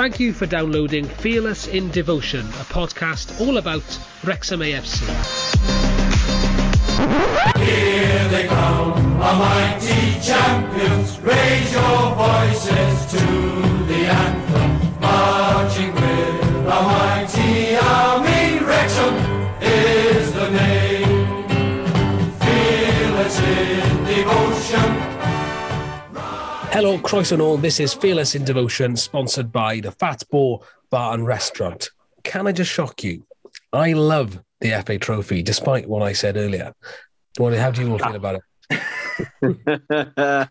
Thank you for downloading Fearless in Devotion, a podcast all about Wrexham AFC. Here they come, a mighty champions. Raise your voices to the anthem, marching with a mighty Hello, Croeso and all. This is Fearless in Devotion, sponsored by the Fat Boar Bar and Restaurant. Can I just shock you? I love the FA Trophy, despite what I said earlier. What, how do you all feel about it?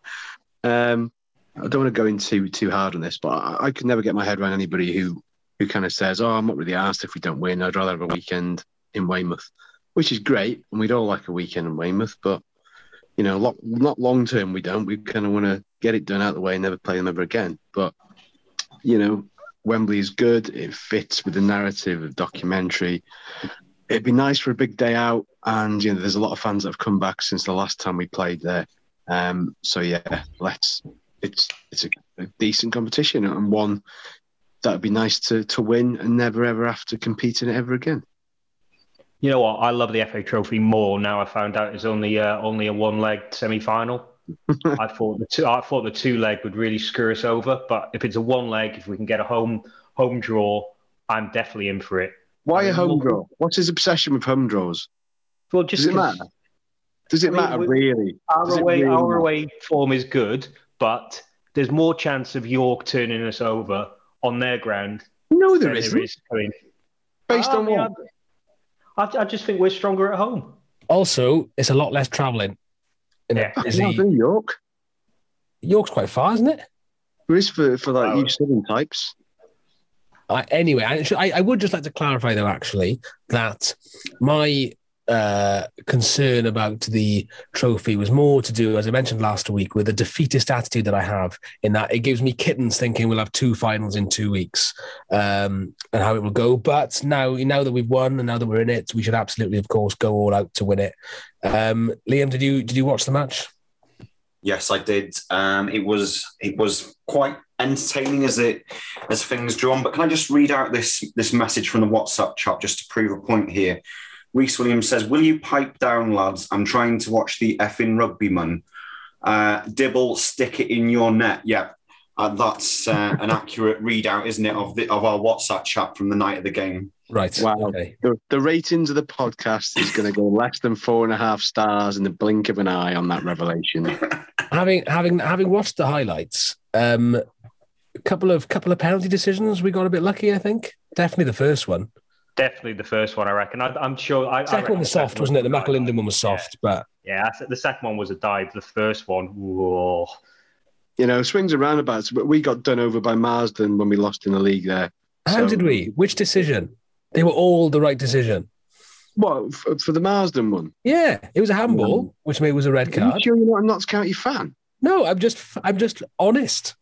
um, I don't want to go into too hard on this, but I, I could never get my head around anybody who who kind of says, "Oh, I'm not really asked if we don't win. I'd rather have a weekend in Weymouth," which is great, and we'd all like a weekend in Weymouth. But you know, not long term, we don't. We kind of want to get it done out of the way and never play them ever again. But you know, Wembley is good. It fits with the narrative of documentary. It'd be nice for a big day out, and you know, there's a lot of fans that have come back since the last time we played there. Um, so yeah, let's. It's it's a, a decent competition and one that would be nice to to win and never ever have to compete in it ever again. You know what? I love the FA Trophy more now. I found out it's only uh, only a one leg semi final. I thought the two I thought the two leg would really screw us over, but if it's a one leg, if we can get a home home draw, I'm definitely in for it. Why I a mean, home look- draw? What's his obsession with home draws? Well, just Does it matter? Does it I mean, matter really? Our away really our away form is good, but there's more chance of York turning us over on their ground No, than there isn't. is coming. Based I on mean, what? I, I just think we're stronger at home. Also, it's a lot less travelling. In Yeah. a It's busy, not New York. York's quite far, isn't it? There is for for like Oh. you southern types. I, anyway, I, should- I, I would just like to clarify, though, actually, that my uh, concern about the trophy was more to do, as I mentioned last week, with the defeatist attitude that I have, in that it gives me kittens thinking we'll have two finals in two weeks um, and how it will go. But now, now that we've won and now that we're in it, we should absolutely, of course, go all out to win it. Um, Liam, did you did you watch the match? Yes, I did. Um, it was it was quite entertaining as it as things drew on. But can I just read out this this message from the WhatsApp chat just to prove a point here? Reese Williams says, "Will you pipe down, lads? I'm trying to watch the effing rugby man. Uh, Dibble, stick it in your net. Yeah, uh, that's uh, an accurate readout, isn't it, of the of our WhatsApp chat from the night of the game? Right. Wow. Okay. The, the ratings of the podcast is going to go less than four and a half stars in the blink of an eye on that revelation. having having having watched the highlights, um, a couple of couple of penalty decisions, we got a bit lucky. I think definitely the first one. Definitely the first one, I reckon. I, I'm sure. I, I Second reckon one was soft, wasn't it? The was. McAlinden one was soft, but Yeah, the second one was a dive. The first one, whoa. You know, swings and roundabouts, but we got done over by Marsden when we lost in the league there. how So- did we? Which decision? They were all the right decision. What for, for the Marsden one? Yeah, it was a handball, Mm. which maybe was a red Are you card. sure you're not a Notts County fan? No, I'm just I'm just honest.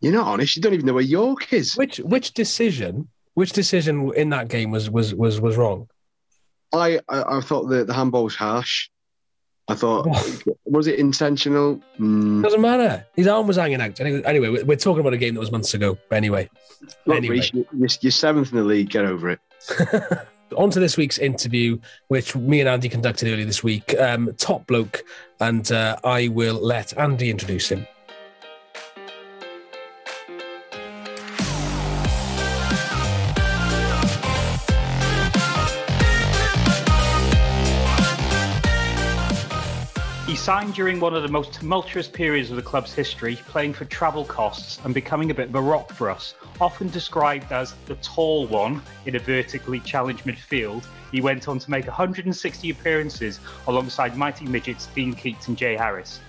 You're not honest. You don't even know where York is. Which which decision? Which decision in that game was was was was wrong? I, I, I thought the, the handball was harsh. I thought, was it intentional? Mm. Doesn't matter. His arm was hanging out. Anyway, we're- talking about a game that was months ago. But anyway, Look, Anyway. Reece, you- you're, you're seventh in the league. Get over it. on to this week's interview, which me and Andy conducted earlier this week. Um, top bloke, and uh, I will let Andy introduce him. Signed during one of the most tumultuous periods of the club's history, playing for travel costs and becoming a bit of a rock for us. Often described as the tall one in a vertically challenged midfield, he went on to make 160 appearances alongside mighty midgets Dean Keats and Jay Harris.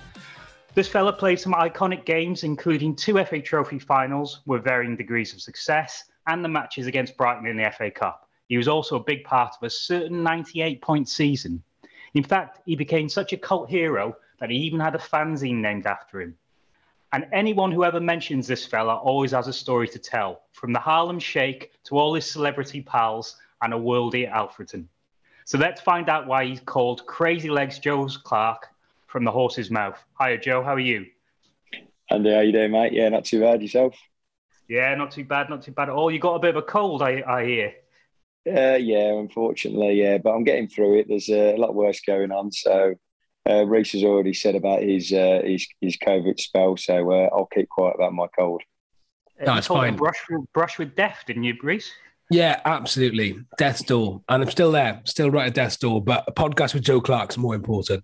This fella played some iconic games, including two FA Trophy finals with varying degrees of success and the matches against Brighton in the FA Cup. He was also a big part of a certain 98 point season. In fact, he became such a cult hero that he even had a fanzine named after him. And anyone who ever mentions this fella always has a story to tell, from the Harlem Shake to all his celebrity pals and a worldie at Alfreton. So let's find out why he's called Crazy Legs Joe Clarke from the horse's mouth. Hiya, Joe. How are you? Andy, uh, how you doing, mate? Yeah, not too bad yourself. Yeah, not too bad, not too bad at all. You got a bit of a cold, I, I hear. Uh, yeah, unfortunately, yeah, but I'm getting through it. There's uh, a lot worse going on. So uh, Reese has already said about his uh, his, his COVID spell, so uh, I'll keep quiet about my cold. No, You it's called fine. Brush, brush with death, didn't you, Reese? Yeah, absolutely. Death's door. And I'm still there, still right at death's door. But a podcast with Joe Clarke's more important.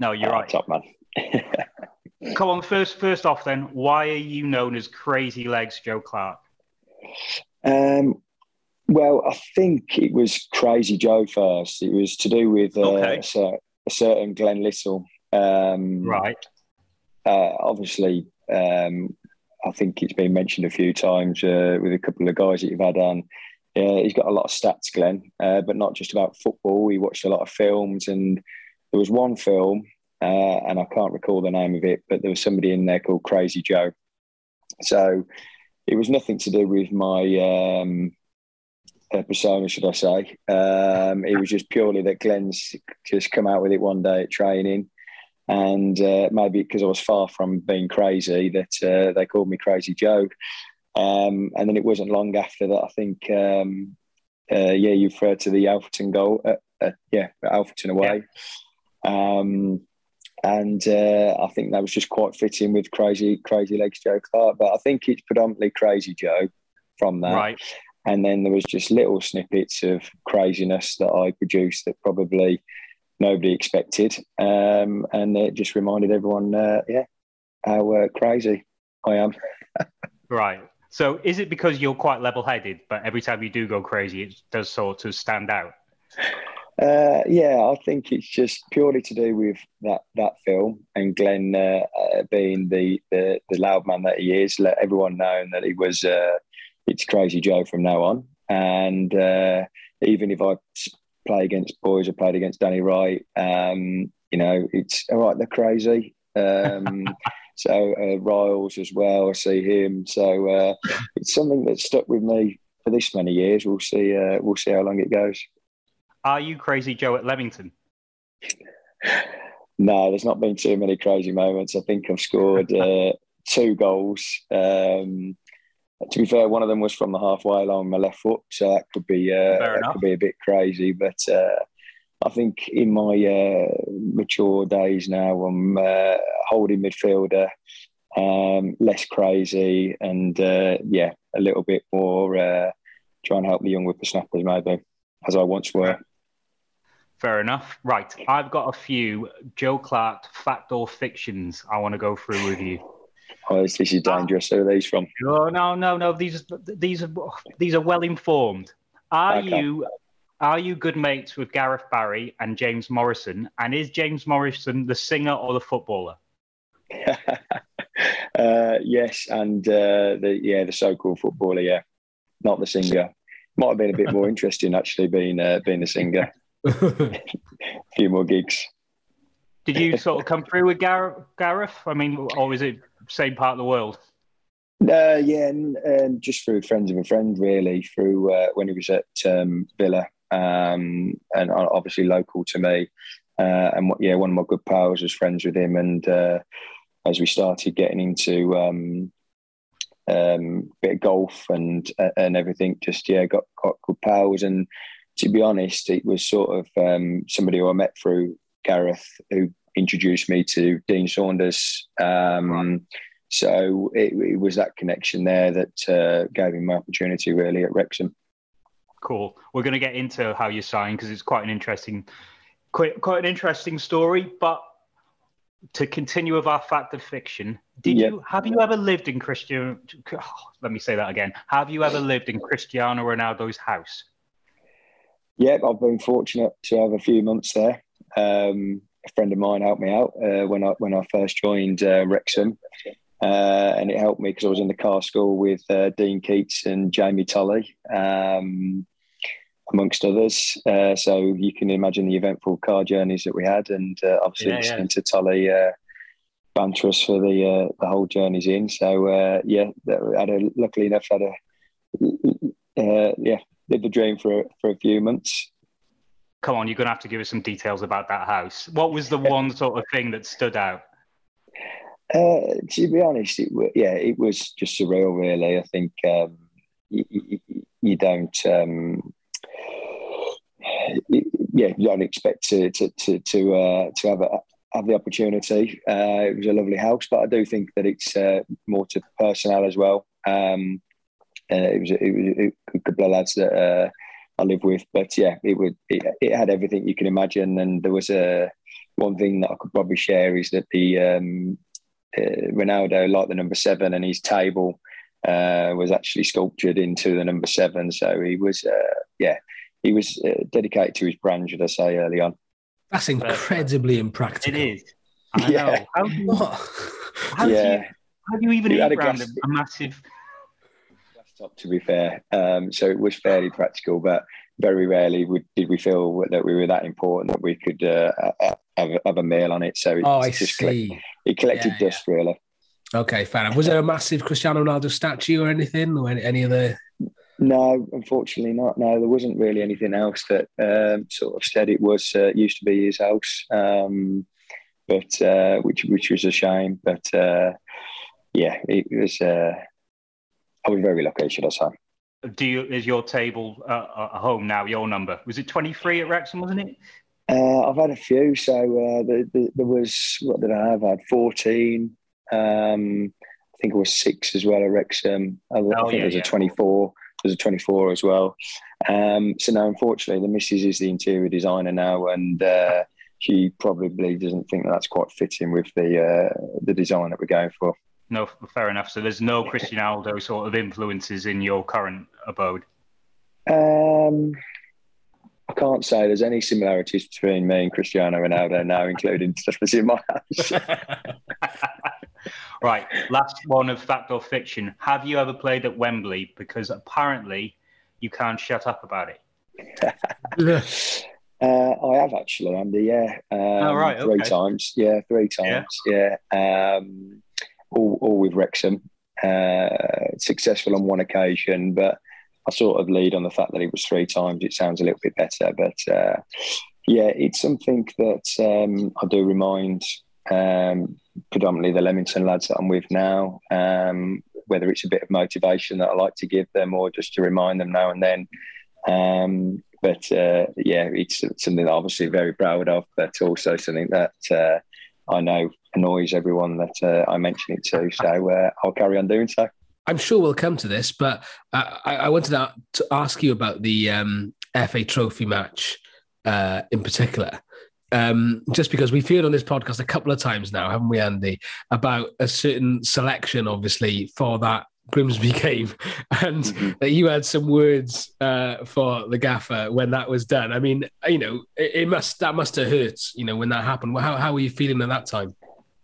No, you're Ah, right. top man. Come on, first, first off, then, why are you known as Crazy Legs Joe Clarke? Um, well, I think it was Crazy Joe first. It was to do with uh, Okay. a, a certain Glenn Little. Um, Right. uh, obviously, um, I think it's been mentioned a few times uh, with a couple of guys that you've had on. Uh, he's got a lot of stats, Glenn, uh, but not just about football. He watched a lot of films, and there was one film, uh, and I can't recall the name of it, but there was somebody in there called Crazy Joe. So it was nothing to do with my um, uh, persona, should I say. Um, it was just purely that Glenn's just come out with it one day at training and uh, maybe because I was far from being crazy, that uh, they called me Crazy Joe. Um, and then it wasn't long after that. I think, um, uh, yeah, you referred to the Alfreton goal. Uh, uh, yeah, Alfreton away. Um, and uh, I think that was just quite fitting with Crazy Crazy Legs Joe Clarke. But I think it's predominantly Crazy Joe from that. Right. And then there was just little snippets of craziness that I produced that probably nobody expected, um, and it just reminded everyone, uh, yeah, how uh, crazy I am. Right. So is it because you're quite level headed, but every time you do go crazy, it does sort of stand out? Uh, yeah, I think it's just purely to do with that that film and Glenn uh, uh, being the, the the loud man that he is. Let everyone know that he was. It's Crazy Joe from now on, and uh, even if I play against boys, I played against Danny Wright. Um, you know, it's all right. They're crazy. Um, so uh, Riles as well. I see him. So uh, it's something that stuck with me for this many years. We'll see. Uh, we'll see how long it goes. Are you Crazy Joe at Leamington? No, there's not been too many crazy moments. I think I've scored uh, two goals. Um, to be fair, one of them was from the halfway line my left foot, so that could be uh, that could be a bit crazy. But uh, I think in my uh, mature days now, I'm uh, holding midfielder, um, less crazy, and uh, yeah, a little bit more uh, trying to help the young whippersnappers maybe, as I once were. Fair enough. Right. I've got a few Joe Clarke fact or fictions I want to go through with you. Oh, this, this is dangerous. Who are these from? Oh no, no, no. These these are these are well informed. Are Okay. you are you good mates with Gareth Barry and James Morrison? And is James Morrison the singer or the footballer? uh, yes, and uh, the yeah, the so-called footballer, yeah, not the singer. Might have been a bit more interesting actually, being uh, being a singer. A few more gigs. Did you sort of come through with Gar- Gareth? I mean, or is it same part of the world? Uh, yeah, and, and just through friends of a friend, really, through uh, when he was at um, Villa, um, and obviously local to me. Uh, and yeah, one of my good pals was friends with him, and uh, as we started getting into um, um, bit of golf and and everything, just yeah, got got good pals. And to be honest, it was sort of um, somebody who I met through Gareth who introduced me to Dean Saunders. Um, So it, it was that connection there that uh, gave me my opportunity really at Wrexham. Cool. We're going to get into how you signed because it's quite an interesting, quite quite an interesting story. But to continue with our fact of fiction, did Yeah. you have you ever lived in Christian? Let me say that again. Have you ever lived in Cristiano Ronaldo's house? Yep, I've been fortunate to have a few months there. Um, a friend of mine helped me out uh, when I when I first joined uh, Wrexham, uh, and it helped me because I was in the car school with uh, Dean Keats and Jamie Tolley, um, amongst others. Uh, so you can imagine the eventful car journeys that we had, and uh, obviously Yeah, yeah. listening to Tolley uh, banter us for the uh, the whole journeys in. So uh, yeah, that- had a, luckily enough had a uh, yeah lived the dream for for a few months. Come on, you're going to have to give us some details about that house. What was the one sort of thing that stood out? Uh, to be honest, it wa- yeah, it was just surreal. Really, I think um, you, you, you don't. Um, you- yeah, you don't expect to to to to, uh, to have a, have the opportunity. Uh, it was a lovely house, but I do think that it's uh, more to personnel as well. Um, uh, it was it was a couple of lads that uh, I live with, but yeah, it would it, it had everything you can imagine, and there was a one thing that I could probably share is that the um, uh, Ronaldo, like the number seven, and his table uh, was actually sculptured into the number seven. So he was, uh, yeah, he was uh, dedicated to his brand, should I say, early on. That's incredibly impractical. It is. I Yeah. know. How do you, What? how do you, yeah, how do you even You had eat a around glass- a, a massive? Desktop to be fair. Um, so it was fairly practical, but very rarely would, did we feel that we were that important that we could uh, uh, have, a- have a meal on it. So it Oh, I just collect- it collected Yeah, dust, really. Okay, fair enough. Was there a massive Cristiano Ronaldo statue or anything, or any, any other? No, unfortunately not. No, there wasn't really anything else that um, sort of said it was uh, used to be his house, um, but uh, which which was a shame. But uh, yeah, it was. I was very lucky, should I say? Do you is your table uh, at home now? Your number was it twenty three at Wrexham, wasn't it? Uh, I've had a few. So uh, the, the, there was what did I have? I had fourteen. Um, I think it was six as well at Wrexham. I, I Oh, think yeah, there's yeah. a twenty-four. There's a twenty-four as well. Um, so now, unfortunately, the missus is the interior designer now, and uh, she probably doesn't think that that's quite fitting with the uh, the design that we're going for. No, fair enough. So there's no Cristiano Ronaldo sort of influences in your current abode. Um, I can't say there's any similarities between me and Cristiano Ronaldo now, including stuff that's in my house. Right, last one of fact or fiction. Have you ever played at Wembley? Because apparently you can't shut up about it. Uh, I have actually, Andy. Yeah, um, Oh, right, three times. Yeah, three times. Yeah, Um, all, all with Wrexham. Uh, successful on one occasion, but I sort of lead on the fact that it was three times. It sounds a little bit better, but uh, yeah, it's something that um, I do remind um, predominantly the Leamington lads that I'm with now. Um, whether it's a bit of motivation that I like to give them, or just to remind them now and then. Um, but uh, yeah, it's something that I'm obviously very proud of, but also something that uh, I know annoys everyone that uh, I mention it to. So uh, I'll carry on doing so. I'm sure we'll come to this, but uh, I, I wanted to, to ask you about the um, FA Trophy match uh, in particular. Um, just because we've heard on this podcast a couple of times now, haven't we, Andy, about a certain selection, obviously, for that Grimsby game, and Mhm. that you had some words uh, for the gaffer when that was done. I mean, you know, it, it must that must have hurt, you know, when that happened. How how were you feeling at that time?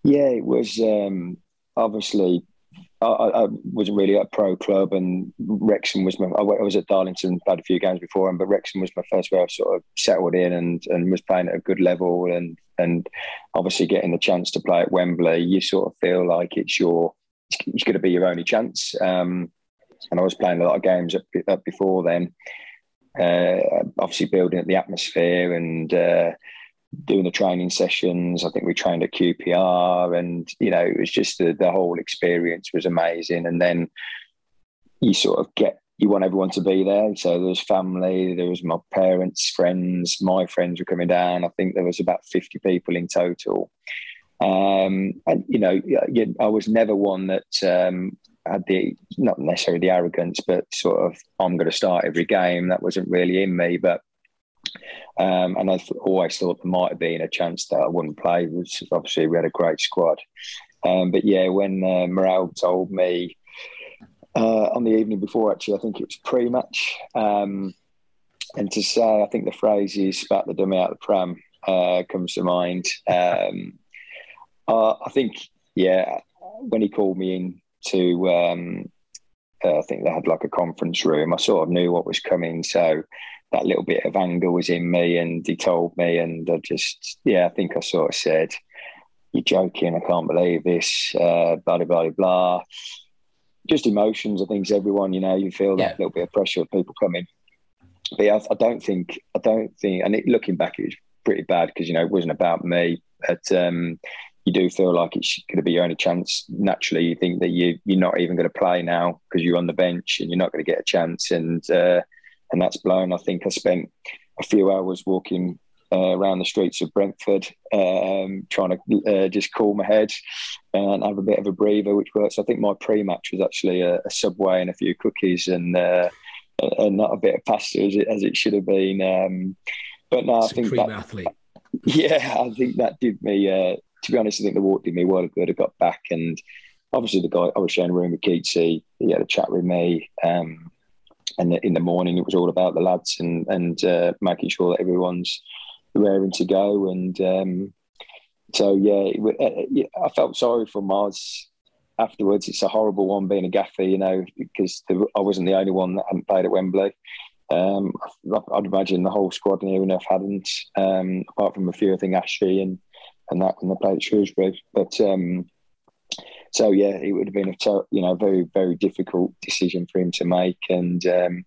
Yeah, it was um, obviously. I, I wasn't really at a pro club, and Wrexham was my. I I was at Darlington, played a few games before him, but Wrexham was my first where I sort of settled in and and was playing at a good level, and and obviously getting the chance to play at Wembley, you sort of feel like it's your it's going to be your only chance. Um, and I was playing a lot of games up, up before then, uh, obviously building up the atmosphere and. Uh, doing the training sessions. I think we trained at QPR, and you know, it was just the, the whole experience was amazing. And then you sort of get you want everyone to be there. So there was family, there was my parents, friends, my friends were coming down. I think there was about fifty people in total. Um, and you know, I was never one that um, had the not necessarily the arrogance, but sort of I'm going to start every game. That wasn't really in me, but um, and I th- always thought there might have been a chance that I wouldn't play, which obviously we had a great squad. Um, but yeah, when uh, Morrell told me uh, on the evening before, actually, I think it was pre match, um, and to say, I think the phrase is spat the dummy out of the pram uh, comes to mind. Um, I think, yeah, when he called me in to, um, uh, I think they had like a conference room, I sort of knew what was coming. So, that little bit of anger was in me and he told me and I just yeah I think I sort of said you're joking I can't believe this uh, blah blah blah blah just emotions I think everyone you know you feel that Yeah. little bit of pressure of people coming but yeah, I, I don't think I don't think and it, looking back it was pretty bad because you know it wasn't about me but um, you you do feel like it's going to be your only chance. Naturally, you think that you you're not even going to play now because you're on the bench and you're not going to get a chance, and uh, and that's blown. I think I spent a few hours walking uh, around the streets of Brentford, um, trying to uh, just cool my head and have a bit of a breather, which works. I think my pre-match was actually a, a Subway and a few cookies and uh, and not a bit of pasta as it, as it should have been. Um, but no, I think that, athlete. yeah, I think that did me. Uh, to be honest, I think the walk did me well good. I got back and obviously the guy I was sharing a room with Keatsy. He had a chat with me. Um, and in the morning, it was all about the lads and and uh, making sure that everyone's raring to go. And um, so, yeah, it, uh, I felt sorry for Moz afterwards. It's a horrible one being a gaffer, you know, because the, I wasn't the only one that hadn't played at Wembley. Um, I'd imagine the whole squad near enough hadn't, um, apart from a few, I think Ashley and and that when they played at Shrewsbury. But um, so yeah, it would have been a ter- you know very very difficult decision for him to make, and um,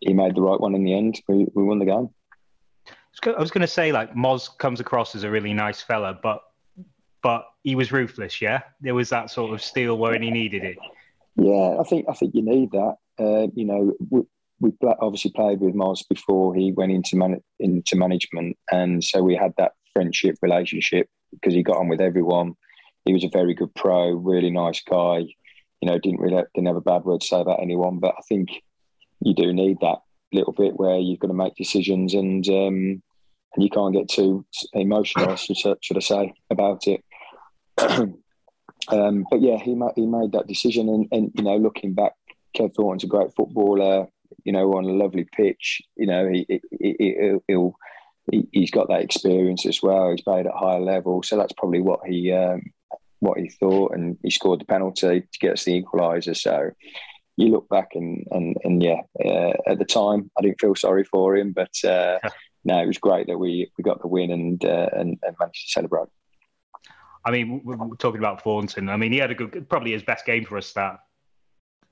he made the right one in the end. We, we won the game. I was going to say, like Moz comes across as a really nice fella, but but he was ruthless. Yeah, there was that sort of steel when he needed it. Yeah, I think I think you need that. Uh, you know, we, we obviously played with Moz before he went into man- into management, and so we had that friendship relationship because he got on with everyone. He was a very good pro, really nice guy. You know, didn't really didn't have a bad word to say about anyone. But I think you do need that little bit where you've got to make decisions and um, and you can't get too emotional, should, should I say, about it. um, but yeah, he made, he made that decision, and, and you know, looking back, Kev Thornton's a great footballer. You know, on a lovely pitch. You know, he, he, he will he, has got that experience as well. He's played at higher level, so that's probably what he um, what he thought, and he scored the penalty to get us the equaliser. So you look back and and and yeah, uh, at the time I didn't feel sorry for him, but uh, no, it was great that we we got the win and uh, and, and managed to celebrate. I mean, we're talking about Thornton. I mean, he had a good, probably his best game for us that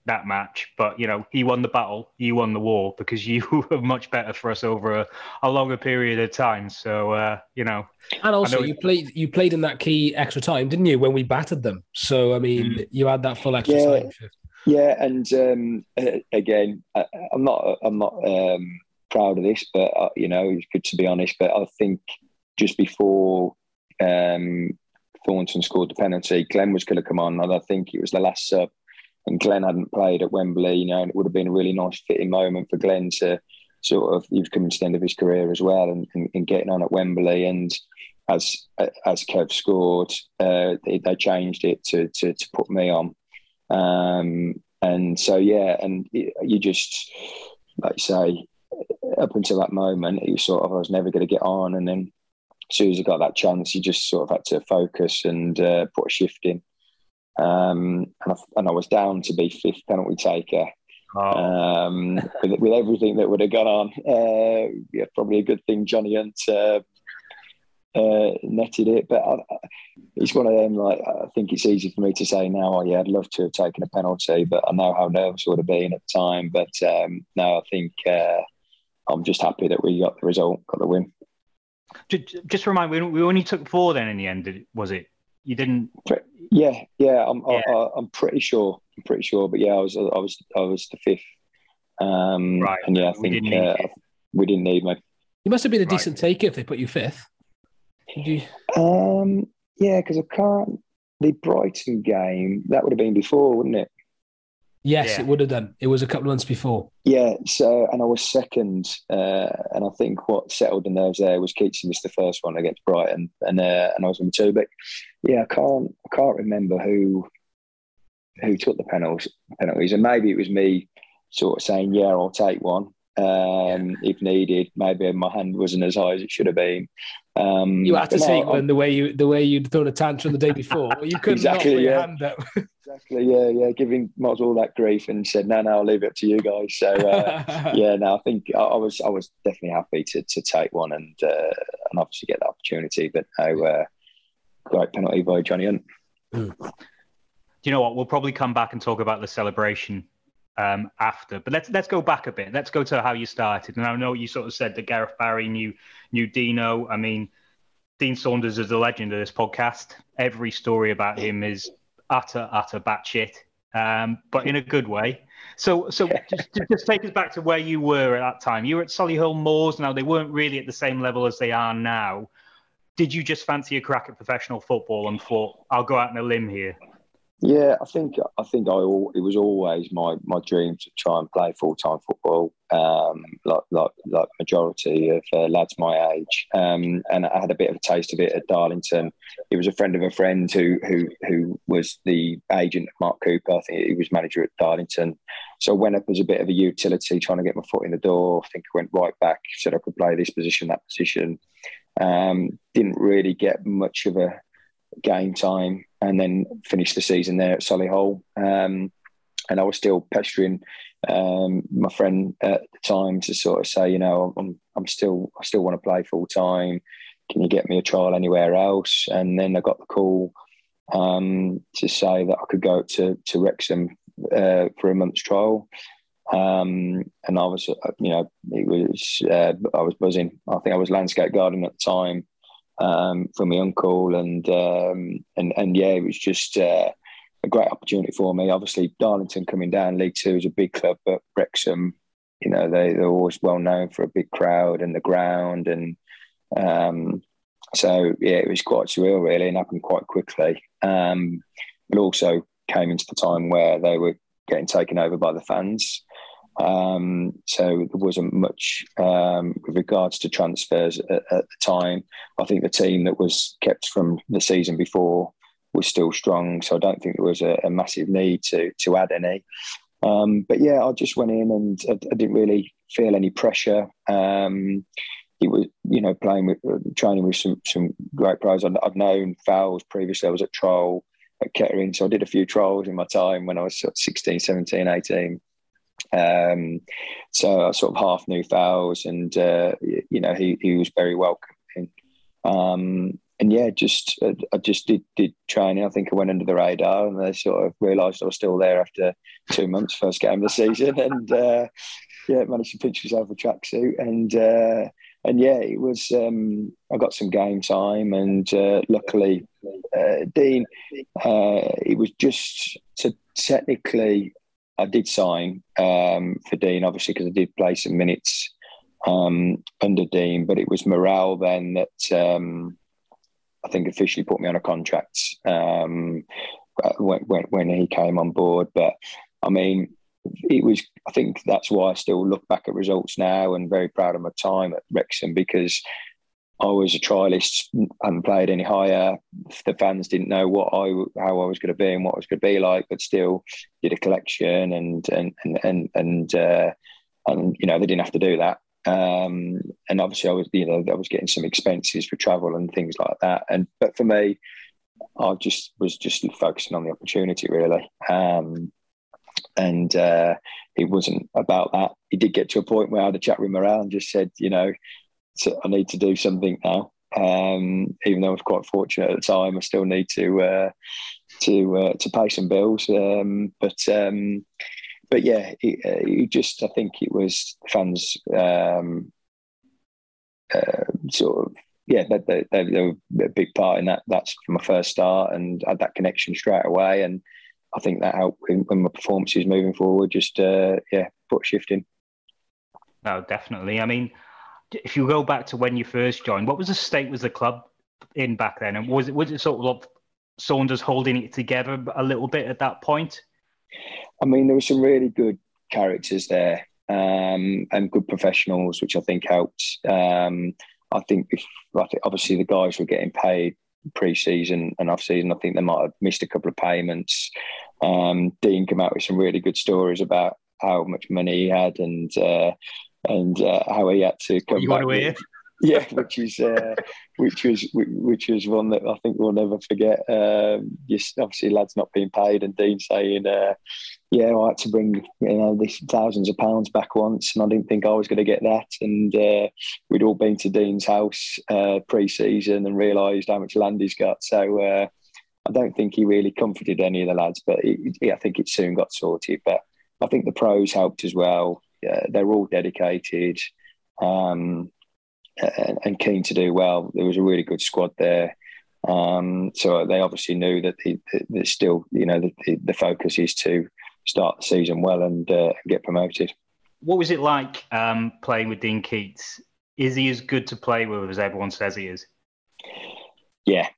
that match. But you know, he won the battle, you won the war because you were much better for us over a, a longer period of time. So uh, you know, and also know you played you played in that key extra time, didn't you? When we battered them, so I mean, mm. you had that full extra yeah, time shift. Yeah, and um, again, I, am not I'm not um, proud of this, but uh, you know, it's good to be honest. But I think just before um, Thornton scored the penalty, Glenn was going to come on, and I think it was the last sub and Glenn hadn't played at Wembley, you know, and it would have been a really nice fitting moment for Glenn to sort of he was coming to the end of his career as well and, and, and getting on at Wembley. And as as Kev scored, uh, they, they, changed it to, to to put me on, um, and so yeah, and you just like you say, up until that moment, it was sort of I was never going to get on, and then as soon as I got that chance, you just sort of had to focus and uh, put a shift in. Um, and, I, and I was down to be fifth penalty taker. Oh. Um, with, with, everything that would have gone on, uh, yeah, probably a good thing Johnny Hunt uh, uh, netted it. But I, it's one of them. Like I think it's easy for me to say now. Oh, yeah, I'd love to have taken a penalty, but I know how nervous I would have been at the time. But um, no, I think uh, I'm just happy that we got the result, got the win. Just remind me, we only took four then in the end, was it? You didn't. Yeah, yeah, I'm. Yeah. I, am pretty sure. I'm pretty sure. But yeah, I was. I was. I was the fifth. Um, right. And yeah, I think we didn't, uh, we didn't need me. You must have been a decent right. taker if they put you fifth. Did you? Um. Yeah, because I can't. The Brighton game that would have been before, wouldn't it? Yes, yeah. it would have done. It was a couple of months before. Yeah, so and I was second, uh, and I think what settled the nerves there was Keatsy missed the first one against Brighton, and uh, and I was number two. But yeah, I can't I can't remember who who took the penalties penalties, and maybe it was me sort of saying, "Yeah, I'll take one." Um, if needed. Maybe my hand wasn't as high as it should have been. Um, you had to take one the way you the way you'd thrown a tantrum the day before. You couldn't exactly, not yeah. your hand up. exactly. Yeah, yeah. Giving Moz all that grief and said, "No, no, I'll leave it to you guys." So uh, yeah, no, I think I, I, was I was definitely happy to to take one and uh, and obviously get the opportunity. But no, uh, great penalty by Johnny Hunt. Do you know what? We'll probably come back and talk about the celebration um, after. But let's let's go back a bit. Let's go to how you started. And I know you sort of said that Gareth Barry knew knew Dino. I mean, Dean Saunders is a legend of this podcast. Every story about him is utter, utter batshit, um, but in a good way. So, so just, just take us back to where you were at that time. You were at Solihull Moors. Now they weren't really at the same level as they are now. Did you just fancy a crack at professional football and thought, "I'll go out on a limb here"? Yeah, I think I think I it was always my my dream to try and play full time football, um, like like like majority of uh, lads my age, um, and I had a bit of a taste of it at Darlington. It was a friend of a friend who who who was the agent of Mark Cooper. I think he was manager at Darlington, so I went up as a bit of a utility, trying to get my foot in the door. I think I went right back, said I could play this position, that position. Um, didn't really get much of a game time and then finished the season there at Solihull. Um, and I was still pestering um, my friend at the time to sort of say, you know, I'm, I'm still, I still want to play full time. Can you get me a trial anywhere else? And then I got the call um, to say that I could go to to Wrexham uh, for a month's trial. Um, and I was, uh, you know, it was uh, I was buzzing. I think I was landscape gardening at the time um, for my uncle, and um, and and yeah, it was just uh, a great opportunity for me. Obviously, Darlington coming down League Two is a big club, but Wrexham, you know, they they're always well known for a big crowd and the ground, and um, so yeah, it was quite surreal, really, and happened quite quickly. Um, but also came into the time where they were getting taken over by the fans. Um, so there wasn't much um, with regards to transfers at, at, the time. I think the team that was kept from the season before was still strong, so I don't think there was a, a massive need to to add any. Um, but yeah, I just went in and I, I didn't really feel any pressure. Um, he was, you know, playing with, uh, training with some some great players. I'd, I'd known Fowles previously. I was at trial at Kettering, so I did a few trials in my time when I was 16, 17, 18. Um, so I sort of half knew Fowles, and uh, you know he he was very welcoming. Um, and yeah, just uh, I just did did training. I think I went under the radar, and they sort of realised I was still there after two months, first game of the season, and uh, yeah, managed to pinch myself a tracksuit, and uh, and yeah, it was. Um, I got some game time, and uh, luckily, uh, Dean, uh, it was just so technically I did sign um, for Dean, obviously, because I did play some minutes um, under Dean, but it was Morrell then that um, I think officially put me on a contract um, when, when, when, he came on board. But I mean, it was, I think that's why I still look back at results now and very proud of my time at Wrexham because I was a trialist, hadn't played any higher. The fans didn't know what I how I was going to be and what I was going to be like, but still did a collection and and and and and, uh, and you know they didn't have to do that. Um, and obviously, I was you know I was getting some expenses for travel and things like that. And but for me, I just was just focusing on the opportunity really. Um, and uh, it wasn't about that. He did get to a point where I had a chat with Morrell and just said, you know, I need to do something now. Um, even though I was quite fortunate at the time, I still need to uh, to uh, to pay some bills. Um, but um, but yeah, it, uh, it, just I think it was fans um, uh, sort of yeah they, they, they, were a big part in that. That's my first start and had that connection straight away, and I think that helped when, when my performances moving forward. Just uh, yeah, foot shifting. No, definitely. I mean if you go back to when you first joined, what was the state was the club in back then, and was it was it sort of Saunders holding it together a little bit at that point? I mean, there were some really good characters there um, and good professionals, which I think helped. Um, I think, if, obviously the guys were getting paid pre-season and off-season. I think they might have missed a couple of payments. Um, Dean came out with some really good stories about how much money he had and uh, and uh, how he had to come you back. Want to hear? Yeah, which is uh, which was which was one that I think we'll never forget. Um, just obviously, lads not being paid, and Dean saying, uh, "Yeah, I had to bring you know these thousands of pounds back once, and I didn't think I was going to get that." And uh, we'd all been to Dean's house uh, pre-season and realised how much land he's got. So uh, I don't think he really comforted any of the lads, but it, it, I think it soon got sorted. But I think the pros helped as well uh, they're all dedicated. Um, and, and keen to do well. There was a really good squad there. Um, so they obviously knew that the, still, you know, the, the, focus is to start the season well and uh, get promoted. What was it like um, playing with Dean Keats? Is he as good to play with as everyone says he is? Yeah,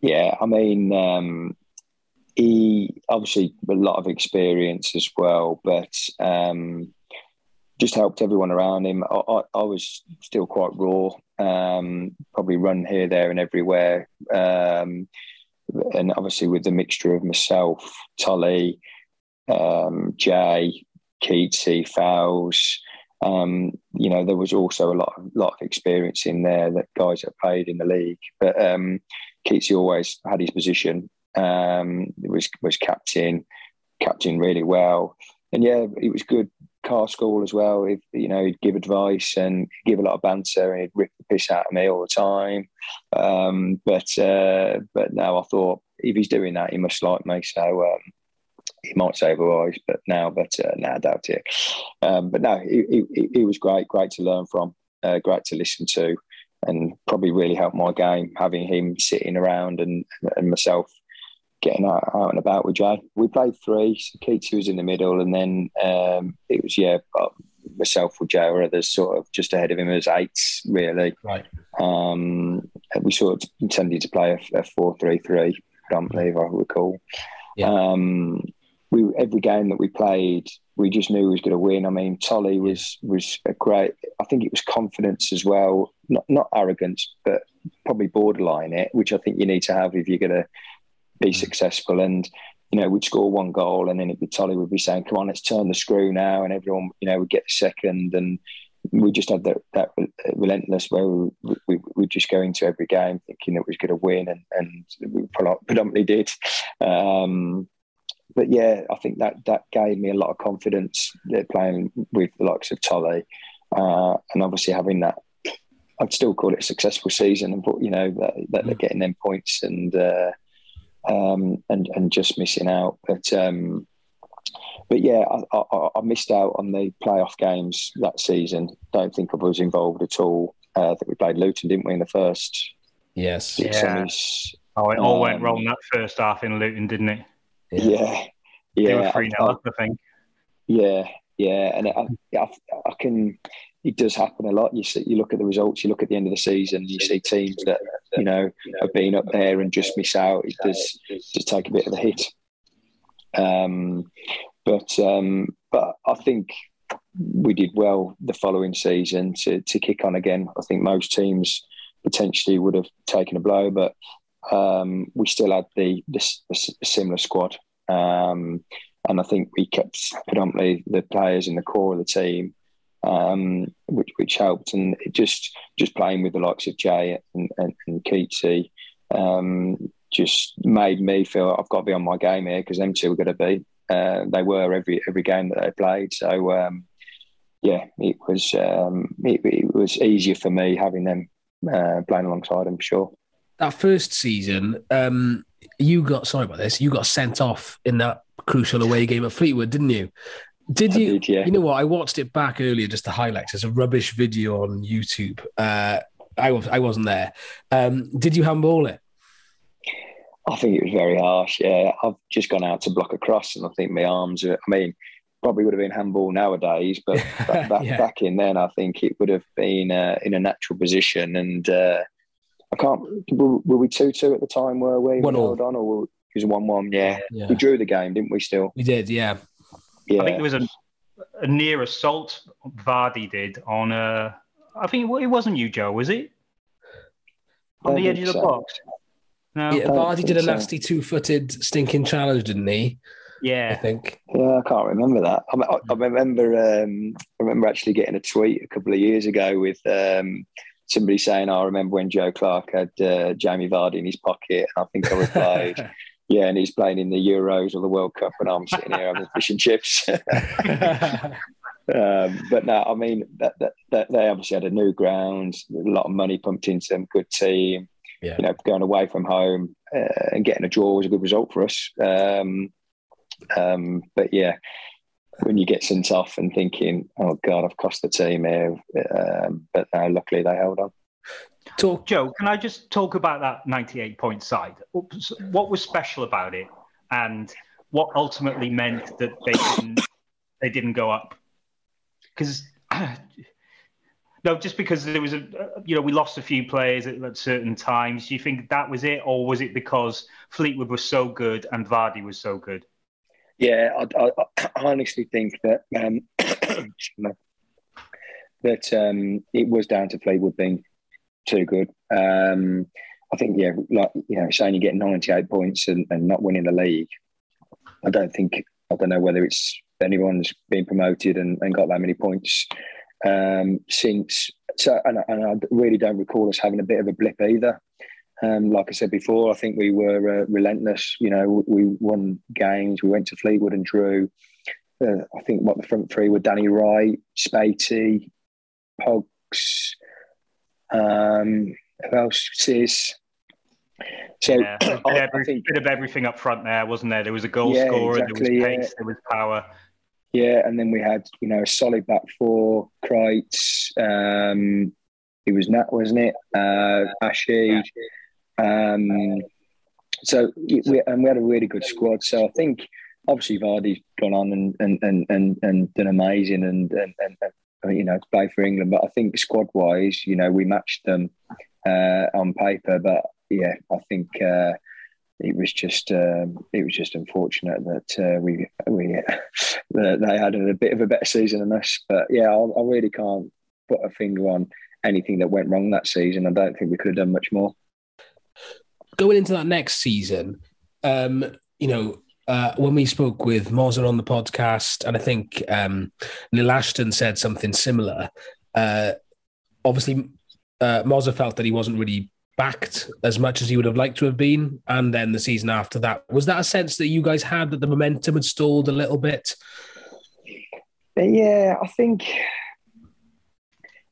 yeah. I mean, um, he obviously a lot of experience as well, but um, just helped everyone around him. I, I, I was still quite raw, um, probably run here, there, and everywhere. Um, and obviously, with the mixture of myself, Tolley, um, Jay, Keatsy, Fowles, um, you know, there was also a lot of lot of experience in there that guys that played in the league. But um, Keatsy always had his position. Um, was was captain, captain really well, and yeah, it was good car school as well. If you know, he'd give advice and give a lot of banter, and he'd rip the piss out of me all the time. Um, but uh, but now I thought if he's doing that, he must like me. So um, he might say otherwise, but now, but uh, now I doubt it. Um, but no, he, he, he, was great, great to learn from, uh, great to listen to, and probably really helped my game having him sitting around and and myself getting out, out and about with Jay. We played three. So Keatsy was in the middle, and then um, it was yeah, myself with Jay or others sort of just ahead of him as eights really. Right. Um, we sort of intended to play a, a four-three-three predominantly, if I recall. Yeah. Um, we every game that we played, we just knew we was going to win. I mean, Tolley was was a great. I think it was confidence as well, not not arrogance, but probably borderline it, which I think you need to have if you're going to be mm. successful. And you know, we'd score one goal, and then it'd be Tolley would be saying, "Come on, let's turn the screw now," and everyone, you know, would get the second, and we just had that that relentless where we, we, we just go into every game thinking that we was going to win, and and we predominantly did. Um, but yeah, I think that that gave me a lot of confidence playing with the likes of Tolley, uh, and obviously having that. I'd still call it a successful season, and you know that, that they're mm. getting them points and uh, um, and and just missing out. But um, but yeah, I, I, I, missed out on the playoff games that season. Don't think I was involved at all. Uh, I think we played Luton, didn't we, in the first? Yes. Yeah. Semis. Oh, it all um, went wrong that first half in Luton, didn't it? Yeah, yeah. They were three I, I, think. Yeah, yeah, and I, I, I, can. It does happen a lot. You see, you look at the results. You look at the end of the season. You see teams that you know have been up there and just miss out. It does just take a bit of a hit. Um, but um, but I think we did well the following season to to kick on again. I think most teams potentially would have taken a blow, but um, we still had the, the, the similar squad, um, and I think we kept predominantly the players in the core of the team, um, which which helped, and it just just playing with the likes of Jay and and, and Keatsy, um, just made me feel I've got to be on my game here because them two were going to be. Uh, they were every every game that they played, so um, yeah, it was um, it, it was easier for me having them uh, playing alongside them sure that first season, um, you got sorry about this. You got sent off in that crucial away game at Fleetwood, didn't you? Did you? Did, yeah. You know what? I watched it back earlier, just the highlights. It's a rubbish video on YouTube. Uh, I was I wasn't there. Um, did you handball it? I think it was very harsh. Yeah, I've just gone out to block a cross, and I think my arms. Are, I mean, probably would have been handball nowadays, but back, yeah. back in then, I think it would have been uh, in a natural position, and uh, I can't. Were, were we two two at the time? Were we one all on, or were, it was one one? Yeah. yeah. we drew the game, didn't we? Still, we did. Yeah, yeah. I think there was a, a near assault Vardy did on a. Uh, I think it wasn't you, Joe, was it? On the edge of the so. box. No, yeah, Vardy did a nasty so. two-footed stinking challenge, didn't he? Yeah, I think. Yeah, I can't remember that. I, I, I remember. Um, I remember actually getting a tweet a couple of years ago with um, somebody saying, oh, "I remember when Joe Clarke had uh, Jamie Vardy in his pocket," and I think I replied. yeah, and he's playing in the Euros or the World Cup, and I'm sitting here having fish and chips. um, but no, I mean that, that, that, they obviously had a new ground, a lot of money pumped into them, good team. Yeah. You know, going away from home uh, and getting a draw was a good result for us. Um, um, but yeah, when you get sent off and thinking, "Oh God, I've cost the team here," um, but no, luckily they held on. Talk. Joe, can I just talk about that 98 point side? What was special about it, and what ultimately meant that they didn't they didn't go up? Because no, just because there was a you know we lost a few players at, at certain times. Do you think that was it, or was it because Fleetwood was so good and Vardy was so good? Yeah, I, I, I honestly think that um, that um, it was down to Fleetwood being too good. Um, I think, yeah, like you know, saying you get 98 points and, and not winning the league, I don't think I don't know whether it's anyone's been promoted and, and got that many points um, since. So, and, and, I really don't recall us having a bit of a blip either. Um, like I said before, I think we were uh, relentless. You know, we won games. We went to Fleetwood and drew. Uh, I think what the front three were Danny Wright, Spatey, Pogs, um, who else? Sis. So yeah, a bit, every, think, bit, of everything up front there, wasn't there? There was a goal yeah, scorer, exactly, there was pace, yeah. there was power. Yeah, and then we had you know a solid back four, Kreitz. Um, it was Nat, wasn't it? Uh, Ashy. Um, so we, and we had a really good squad. So I think obviously Vardy's gone on and and and and, and done amazing and and, and you know, play for England. But I think squad wise, you know, we matched them uh, on paper. But yeah, I think uh, it was just um, it was just unfortunate that uh, we we they had a bit of a better season than us. But yeah, I, I really can't put a finger on anything that went wrong that season. I don't think we could have done much more. Going into that next season, um, you know, uh, when we spoke with Mozza on the podcast, and I think um, Neil Ashton said something similar. Uh, obviously, uh, Mozza felt that he wasn't really backed as much as he would have liked to have been. And then the season after that, was that a sense that you guys had that the momentum had stalled a little bit? Yeah, I think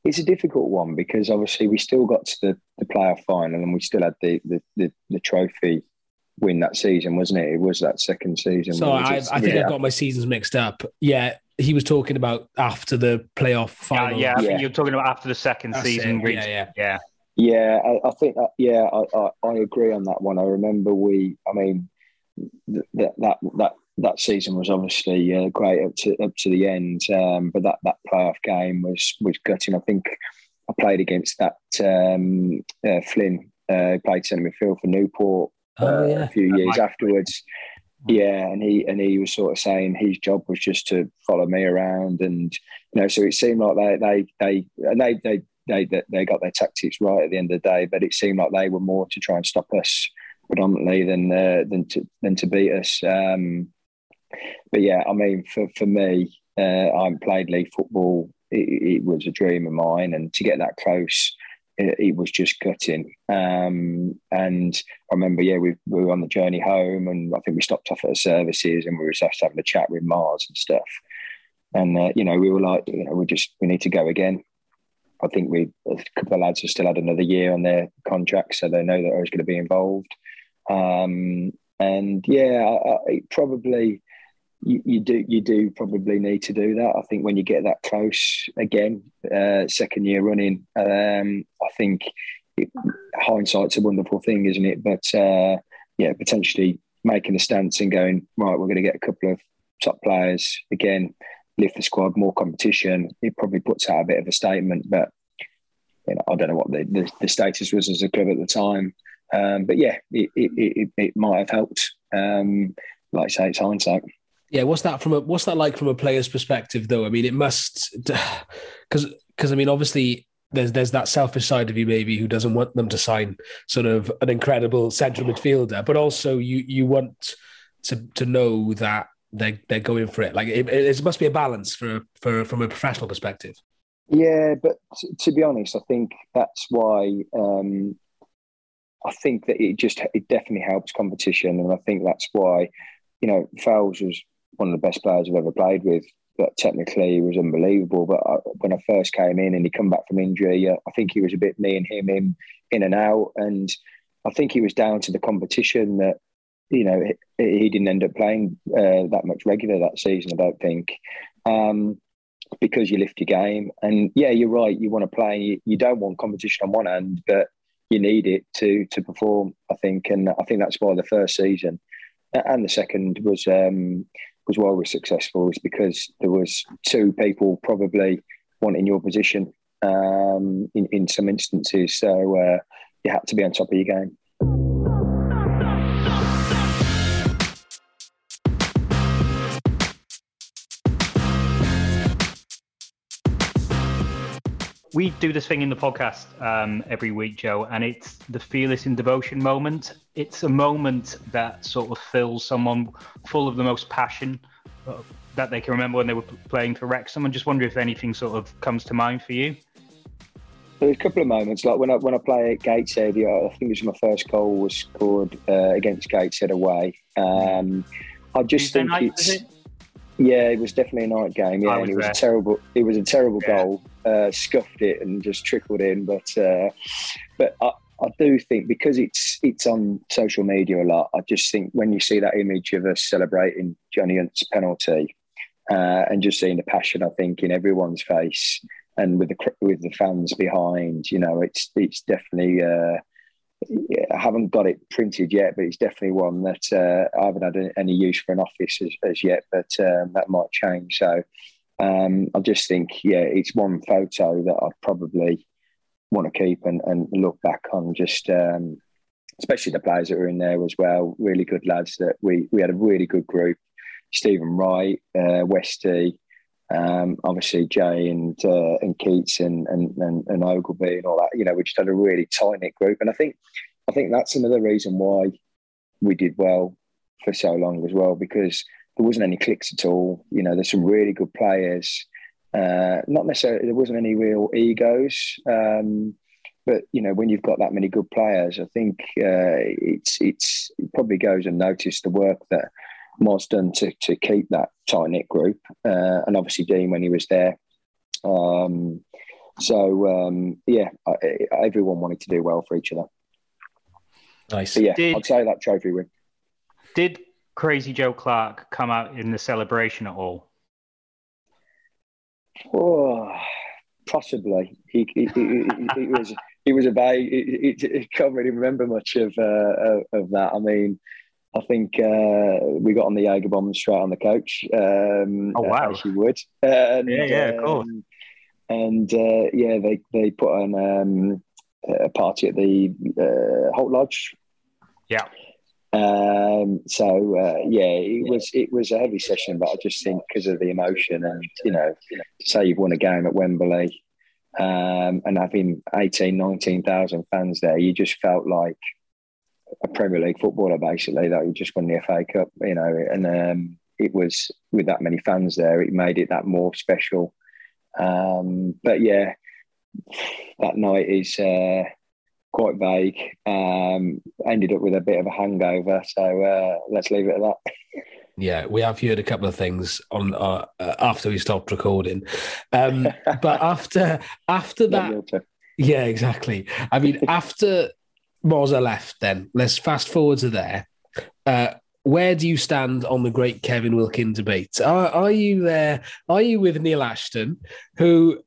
it's a difficult one because obviously we still got to the, the playoff final and we still had the, the, the, the trophy win that season, wasn't it? It was that second season. So I, I think I got my seasons mixed up. Yeah, he was talking about after the playoff final. Yeah, yeah I think you're talking about after the second That's season. It. Yeah, yeah, yeah. Yeah, I, I think that, yeah, I, I, I, agree on that one. I remember we, I mean, that that that that season was obviously uh, great up to up to the end, um, but that that playoff game was was gutting. I think I played against that um, uh, Flynn. Uh, played centre midfield for Newport oh, uh, yeah. a few years afterwards. Yeah, and he and he was sort of saying his job was just to follow me around, and you know, so it seemed like they they they and they they they they got their tactics right at the end of the day, but it seemed like they were more to try and stop us predominantly than uh, than to than to beat us. Um, but yeah, I mean, for for me, uh, I played league football. It, it was a dream of mine, and to get that close it, it was just gutting. Um, and I remember, yeah, we, we, were on the journey home, and I think we stopped off at the services, and we were just having a chat with Moz and stuff. And uh, you know, we were like, you know, we just we need to go again. I think we a couple of lads have still had another year on their contract, so they know that I was going to be involved. Um, and yeah, I, I, probably you, do you do probably need to do that. I think when you get that close again, uh, second year running, um, I think it, hindsight's a wonderful thing, isn't it? But uh, yeah, potentially making a stance and going right, we're going to get a couple of top players again, lift the squad, more competition. It probably puts out a bit of a statement, but you know, I don't know what the, the, the status was as a club at the time. Um, but yeah, it, it, it, it, might have helped. Um, like I say, it's hindsight. Yeah, what's that from a what's that like from a player's perspective though? I mean, it must because because I mean, obviously there's there's that selfish side of you maybe who doesn't want them to sign sort of an incredible central midfielder, but also you you want to to know that they they're going for it. Like it, it must be a balance for for from a professional perspective. Yeah, but t- to be honest, I think that's why um, I think that it just it definitely helps competition, and I think that's why you know Fowles was one of the best players I've ever played with. But technically, he was unbelievable. But I, when I first came in and he come back from injury, uh, I think he was a bit me and him in in and out. And I think he was down to the competition that you know he, he didn't end up playing uh, that much regular that season. I don't think. Um, because you lift your game. And yeah, you're right. You want to play. You, you don't want competition on one hand, but you need it to to perform. I think, and I think that's why the first season and the second was um, was why we're successful is because there was two people probably wanting your position um, in in some instances. So uh, you had to be on top of your game. We do this thing in the podcast um, every week, Joe, and it's the fearless in devotion moment. It's a moment that sort of fills someone full of the most passion uh, that they can remember when they were playing for Wrexham. I'm just wondering if anything sort of comes to mind for you. There's a couple of moments, like when I when I play at Gateshead, I think it was my first goal was scored uh, against Gateshead away. Um, I just Tuesday think night, it's. It? Yeah, it was definitely a night game. Yeah, and it was there. a terrible. It was a terrible yeah. goal. Uh, scuffed it and just trickled in, but uh, but I, I do think because it's it's on social media a lot. I just think when you see that image of us celebrating Johnny Hunt's penalty uh, and just seeing the passion, I think in everyone's face and with the with the fans behind, you know, it's it's definitely. Uh, I haven't got it printed yet, but it's definitely one that uh, I haven't had any use for an office as, as yet, but um, that might change. So um, I just think, yeah, it's one photo that I'd probably want to keep and, and look back on. Just um, especially the players that were in there as well, really good lads. That we we had a really good group. Stephen Wright, uh, Westy, um, obviously Jay and uh, and Keats and, and and and Ogilvie and all that. You know, we just had a really tight knit group, and I think I think that's another reason why we did well for so long as well because there wasn't any clicks at all. You know, there's some really good players. Uh, not necessarily there wasn't any real egos, um, but you know when you've got that many good players, I think uh, it's it's it probably goes unnoticed the work that was done to, to keep that tight knit group, uh, and obviously Dean when he was there. Um, so um, yeah, I, everyone wanted to do well for each other. Nice. But yeah, did, I'd say that trophy win. Did Crazy Joe Clarke come out in the celebration at all? Oh, possibly. He, he, he, he was he was a vague. He, can't really remember much of uh, of that. I mean, I think uh, we got on the Jaeger bomb straight on the coach. Um, oh wow! As you would. And, yeah, yeah, of course. Um, and uh, yeah, they they put on um, a party at the uh, Holt Lodge. Yeah. Um, so uh, yeah, it was it was a heavy session, but I just think because of the emotion and you know, say you've won a game at Wembley um, and having 18, 19,000 fans there, you just felt like a Premier League footballer, basically, that you just won the FA Cup, you know, and um, it was with that many fans there, it made it that more special. Um, but yeah, that night is uh, quite vague. Um, ended up with a bit of a hangover, so uh, let's leave it at that. Yeah, we have heard a couple of things on uh, uh after we stopped recording, um, but after after that, yeah, exactly. I mean, after Mozza left, then let's fast forward to there. Uh, where do you stand on the great Kevin Wilkin debate? Are, are you there? Are you with Neil Ashton, who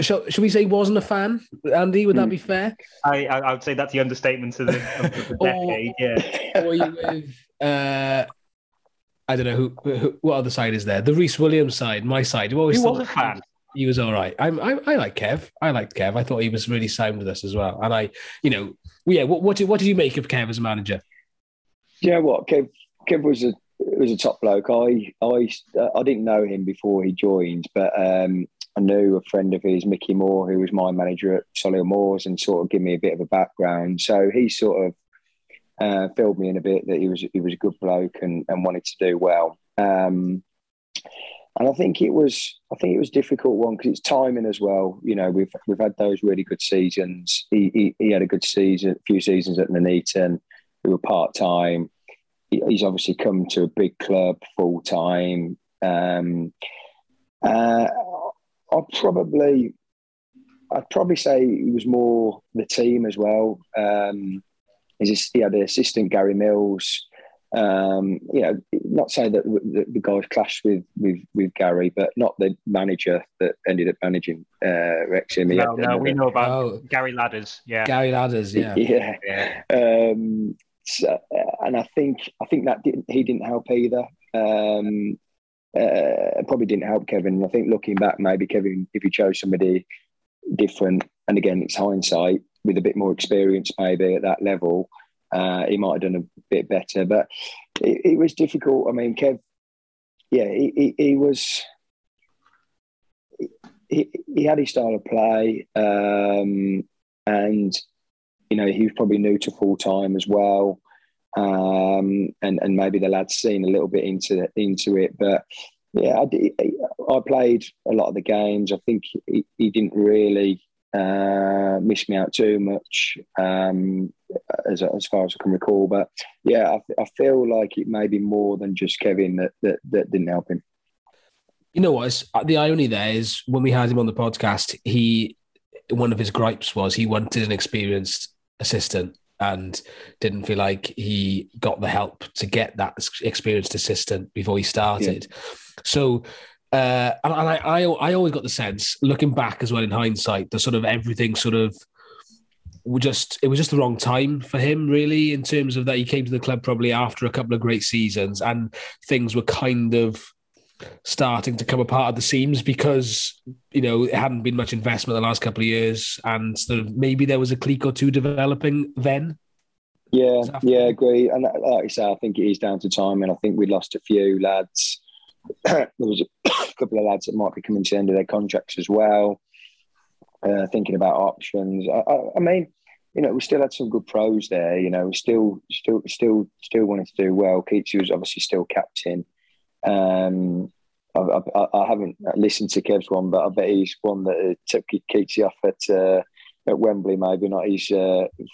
shall, should we say wasn't a fan? Andy, would that be fair? I I would say that's the understatement of the, of the decade. yeah. Or you with? Uh, I don't know who, who, What other side is there? The Rhys Williams side, my side. Who was a fan? He was all right. I, I I like Kev. I liked Kev. I thought he was really sound with us as well. And I, you know, yeah. What what did what did you make of Kev as a manager? Yeah, you what Kev Kev was a was a top bloke. I I I didn't know him before he joined, but um, I knew a friend of his, Mickey Moore, who was my manager at Solihull Moors, and sort of give me a bit of a background. So he sort of uh, filled me in a bit that he was he was a good bloke and, and wanted to do well. Um, and I think it was I think it was difficult one because it's timing as well. You know, we've we've had those really good seasons. He he, he had a good season, a few seasons at Nuneaton. We were part time. He, he's obviously come to a big club full time. Um, uh, I'd probably I'd probably say he was more the team as well. Um, he had the assistant Gary Mills. Um, you know, not saying that the, the guys clashed with, with with Gary, but not the manager that ended up managing uh, Wrexham. No, no, we know about Oh. Gary Ladders. Yeah. Gary Ladders, yeah. yeah. Yeah. Um, so, uh, and I think I think that didn't he didn't help either. Um, uh, probably didn't help Kevin. I think looking back, maybe Kevin, if he chose somebody different, and again, it's hindsight with a bit more experience, maybe at that level, uh, he might have done a bit better. But it, it was difficult. I mean, Kev, yeah, he, he, he was. He, he had his style of play, um, and you know, he was probably new to full time as well. Um, and, and maybe the lads seen a little bit into into it. But yeah, I, I played a lot of the games. I think he, he didn't really uh, miss me out too much um, as, as far as I can recall. But yeah, I, I feel like it may be more than just Kevin that, that, that didn't help him. You know what? it's- The irony there is when we had him on the podcast, he one of his gripes was he wanted an experienced assistant and didn't feel like he got the help to get that experienced assistant before he started. So, uh, and, and I, I, I always got the sense, looking back as well in hindsight, the sort of everything sort of just it was just the wrong time for him, really, in terms of that he came to the club probably after a couple of great seasons and things were kind of starting to come apart at the seams because you know it hadn't been much investment the last couple of years and sort of maybe there was a clique or two developing then Yeah, yeah, fair? agree. And like I say, I think it is down to time, and I think we lost a few lads. there was a couple of lads that might be coming to the end of their contracts as well. Uh, thinking about options. I, I, I mean, you know, we still had some good pros there. You know, we still, still, still, still wanted to do well. Keatsy was obviously still captain. Um, I, I, I haven't listened to Kev's one, but I bet he's one that uh, took Keatsy off at uh, at Wembley. Maybe not his uh, We're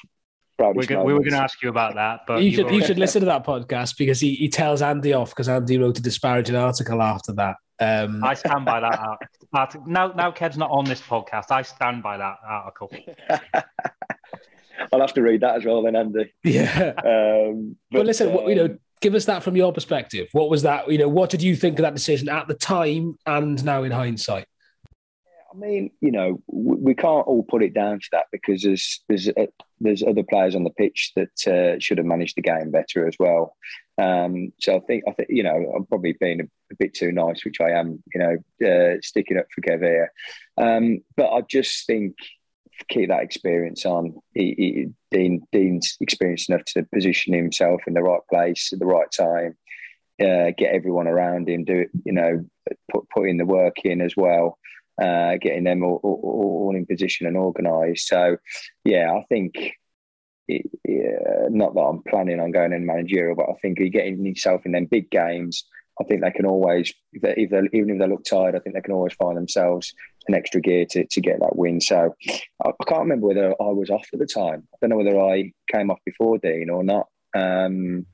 proudest go- we were going to ask you about that, but you you've should you should listen to that podcast because he, he tells Andy off because Andy wrote a disparaging article after that. Um, I stand by that article. Now, now Kev's not on this podcast. I stand by that article. I'll have to read that as well, then, Andy. yeah, Um, but, listen, what, you know, um, give us that from your perspective. What was that? You know, what did you think of that decision at the time and now in hindsight? I mean, you know, we, can't all put it down to that because there's there's uh, there's other players on the pitch that uh, should have managed the game better as well. Um, so I think I think you know I'm probably being a, a bit too nice, which I am. You know, uh, sticking up for Kev um, but I just think keep that experience on. He, he, Dean Dean's experienced enough to position himself in the right place at the right time. Uh, get everyone around him. Do it. You know, put put in the work in as well uh, getting them all, all, all in position and organised. So, yeah, I think it, not that I'm planning on going in managerial, but I think getting yourself in them big games. I think they can always, if they, if they, even if they look tired, I think they can always find themselves an extra gear to, to get that win. So I, I can't remember whether I was off at the time. I don't know whether I came off before Dean or not. Um,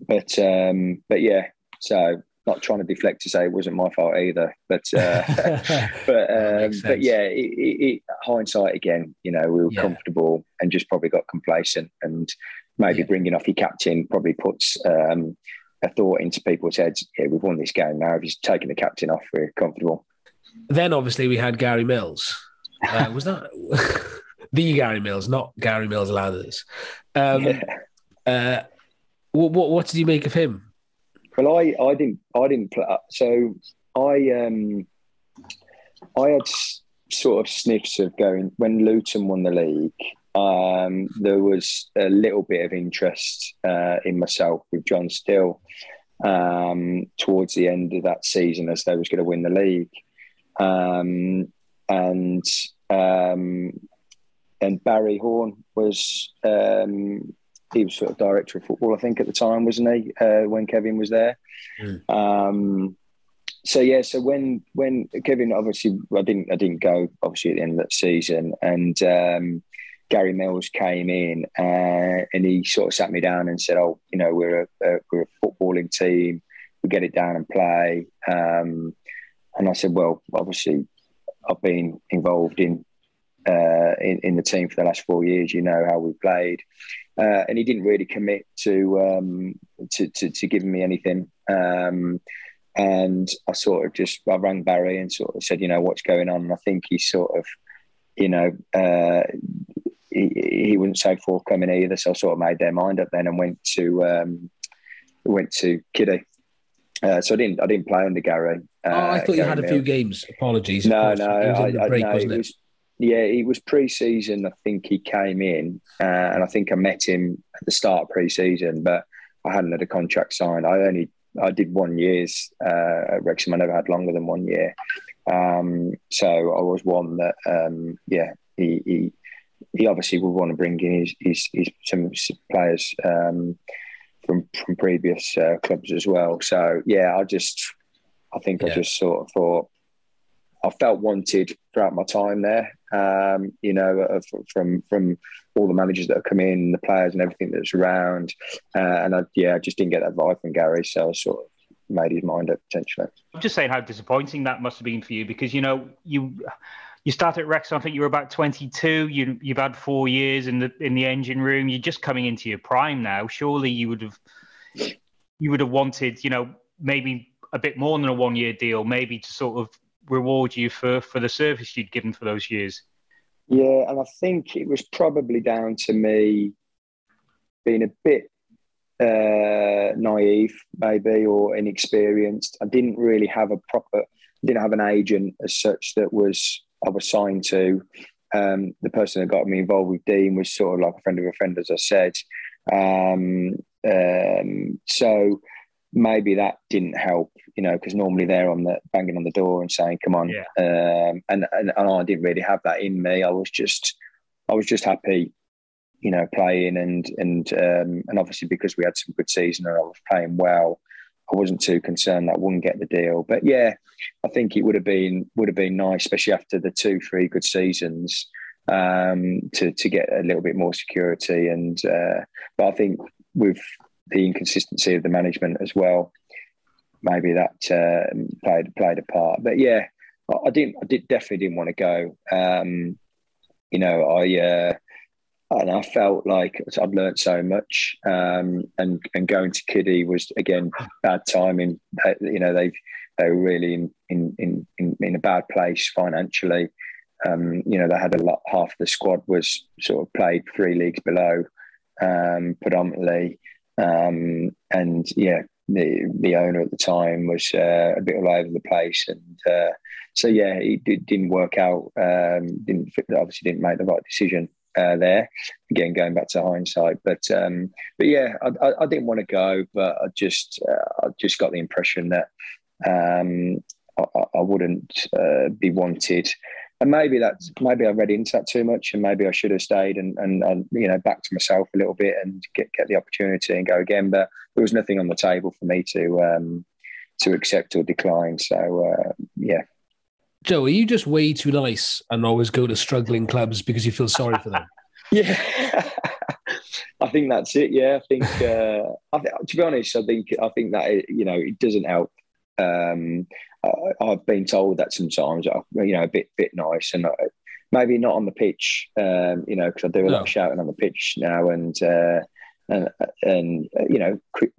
but um, but yeah, so not trying to deflect to say it wasn't my fault either. But uh, but um, but yeah, it, it, it, hindsight again, you know, we were Yeah. comfortable and just probably got complacent, and maybe Yeah. bringing off your captain probably puts um, a thought into people's heads. Yeah, we've won this game now. If he's taking the captain off, we're comfortable. then obviously we had Gary Mills. Uh, was that the Gary Mills, not Gary Mills Ladders? Um, Yeah. uh, what, what what did you make of him? Well, I, I didn't I didn't play. So I um I had sort of sniffs of going when Luton won the league. Um, there was a little bit of interest uh, in myself with John Still um, towards the end of that season as they was going to win the league, um, and um, and Barry Horne was um, he was sort of director of football, I think, at the time, wasn't he? Uh, when Kevin was there. Um, so yeah, so when when Kevin obviously I didn't I didn't go obviously at the end of that season, and um, Gary Mills came in uh, and he sort of sat me down and said, "Oh, you know, we're a, a we're a footballing team. We get it down and play." Um, and I said, "Well, obviously, I've been involved in." Uh, in, in the team for the last four years, you know how we played, uh, and he didn't really commit to, um, to, to to giving me anything Um, and I sort of just I rang Barry and sort of said, you know, what's going on? And I think he sort of, you know, uh, he, he wouldn't say forthcoming either. So I sort of made their mind up then and went to um, went to Kiddie. Uh, so I didn't I didn't play under Gary. Uh, oh, I thought you Gary had a few games. Apologies. No, no, It was I, in I, no, it it? was. Yeah, it was pre-season. I think he came in, uh, and I think I met him at the start of pre-season, but I hadn't had a contract signed. I only I did one year's uh, at Wrexham. I never had longer than one year, um, so I was one that um, yeah he, he he obviously would want to bring in his, his, his some players um, from from previous uh, clubs as well. So yeah, I just I think I just sort of thought I felt wanted throughout my time there. Um, you know, uh, from from all the managers that have come in, the players, and everything that's around. Uh, and I, yeah, I just didn't get that vibe from Gary, so I sort of made his mind up potentially. I'm just saying how disappointing that must have been for you because you know you you started at Wrexham. I think you were about 22. You you've had four years in the in the engine room. You're just coming into your prime now. Surely you would have you would have wanted you know maybe a bit more than a one year deal, maybe to sort of reward you for for the service you'd given for those years. Yeah, and I think it was probably down to me being a bit uh, naive, maybe, or inexperienced. I didn't really have a proper, didn't have an agent as such that was I was signed to. Um, the person that got me involved with Dean was sort of like a friend of a friend, as I said. Um, um, so maybe that didn't help, you know, because normally they're on the banging on the door and saying, "Come on," Yeah. um, and, and and I didn't really have that in me. I was just, I was just happy, you know, playing and and um, and obviously because we had some good season and I was playing well, I wasn't too concerned that I wouldn't get the deal. But yeah, I think it would have been would have been nice, especially after the two three good seasons, um, to to get a little bit more security. And uh, but I think with the inconsistency of the management as well, maybe that uh, played played a part. But yeah, I, I didn't. I did definitely didn't want to go. Um, you know, I uh, and I felt like I'd learned so much. Um, and and going to Kiddie was again bad timing. They- You know, they they were really in in in in, a bad place financially. Um, you know, they had a lot. Half the squad was sort of played three leagues below, um, predominantly. Um, and yeah, the the owner at the time was uh, a bit all over the place, and uh, so yeah, it, did, didn't work out. Um, didn't obviously didn't make the right decision uh, there. Again, going back to hindsight, but um, but yeah, I, I, I didn't want to go, but I just uh, I just got the impression that um, I, I- wouldn't uh, be wanted. And maybe that's maybe I read into that too much, and maybe I should have stayed and, and, and you know back to myself a little bit and get, get the opportunity and go again. But there was nothing on the table for me to um, to accept or decline. So uh, yeah, Joe, are you just way too nice and always go to struggling clubs because you feel sorry for them? Yeah, I think that's it. Yeah, I think uh, I th- to be honest, I think I think that it, you know it doesn't help. Um, I, I've been told that sometimes, uh, you know, a bit bit nice and uh, maybe not on the pitch. Um, you know, because I do a lot No. of shouting on the pitch now, and uh, and and uh, you know, cri-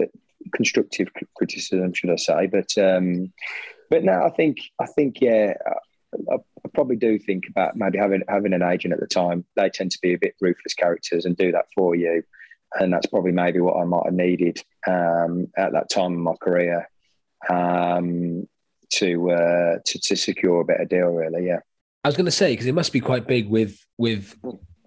constructive criticism, should I say? But um, but no, I think I think yeah. I, I probably do think about maybe having having an agent at the time. They tend to be a bit ruthless characters and do that for you, and that's probably maybe what I might have needed um, at that time in my career um, to, uh, to to secure a better deal. Really, yeah. I was going to say because it must be quite big with with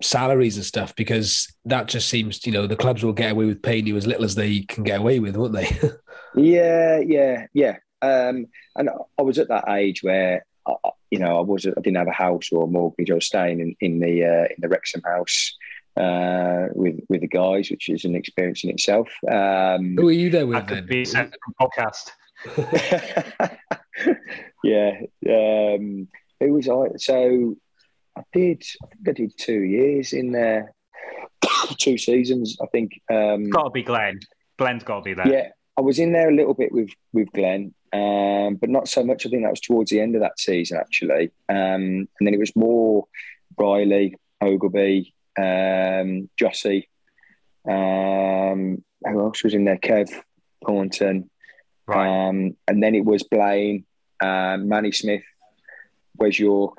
salaries and stuff because that just seems you know the clubs will get away with paying you as little as they can get away with, won't they? Yeah, yeah, yeah. Um, and I was at that age where, I, I- you know, I was I didn't have a house or a mortgage. I was staying in in the uh, in the Wrexham house uh, with with the guys, which is an experience in itself. Um, Who are you there with That could then? be a separate podcast. yeah. Um, who was I? So I did. I think I did two years in there, two seasons. I think. Um, Got to be Glenn. Glenn's got to be there. yeah, I was in there a little bit with with Glenn, um, but not so much. I think that was towards the end of that season actually, um, and then it was more Riley, Ogilvy, um, Jossie. Um, who else was in there? Kev Thornton. Right. Um, and then it was Blaine, um, Manny Smith, Wes York,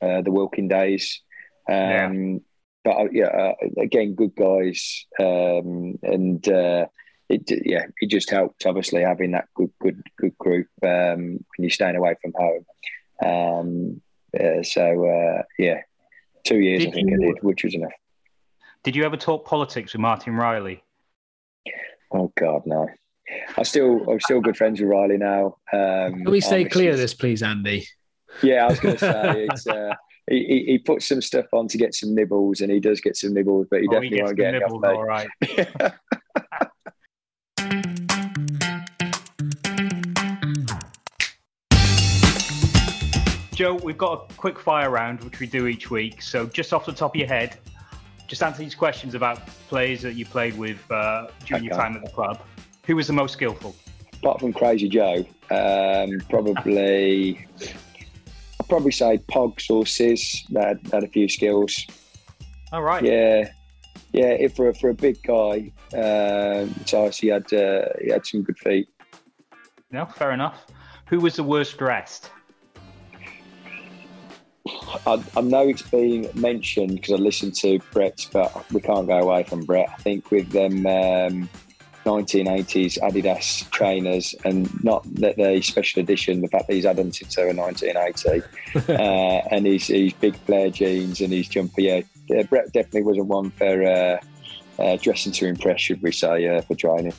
uh, the Wilkin days. Um, But uh, yeah, uh, again, good guys. Um, and uh, it, yeah, it just helped, obviously, having that good, good, good group um, when you're staying away from home. Um, uh, so, uh, yeah, two years, Did I think I did, which was enough. Did you ever talk politics with Martin Riley? Oh, God, no. I still, I'm still good friends with Riley now. Um, Can we stay clear of this, please, Andy? Yeah, I was going to say it's. Uh, he, he- he puts some stuff on to get some nibbles, and he does get some nibbles, but he Oh, definitely gets won't get any nibbles, off all right. Joe, we've got a quick fire round, which we do each week. So, just off the top of your head, just answer these questions about players that you played with uh, during your time at the club. Who was the most skillful? Apart from Crazy Joe, um, probably. I'd probably say Pogs or Sis that had, had a few skills. All right. Yeah, yeah. If for a, for a big guy, um, so he had uh, he had some good feet. No, fair enough. Who was the worst dressed? I, I know it's been mentioned because I listened to Brett, but we can't go away from Brett. I think with them um, 1980s Adidas trainers, and not that they special edition, the fact that he's had them since 1980, uh, and his, his big flare jeans and his jumper. Yeah, yeah, Brett definitely wasn't one for uh, uh, dressing to impress, should we say, uh, for training.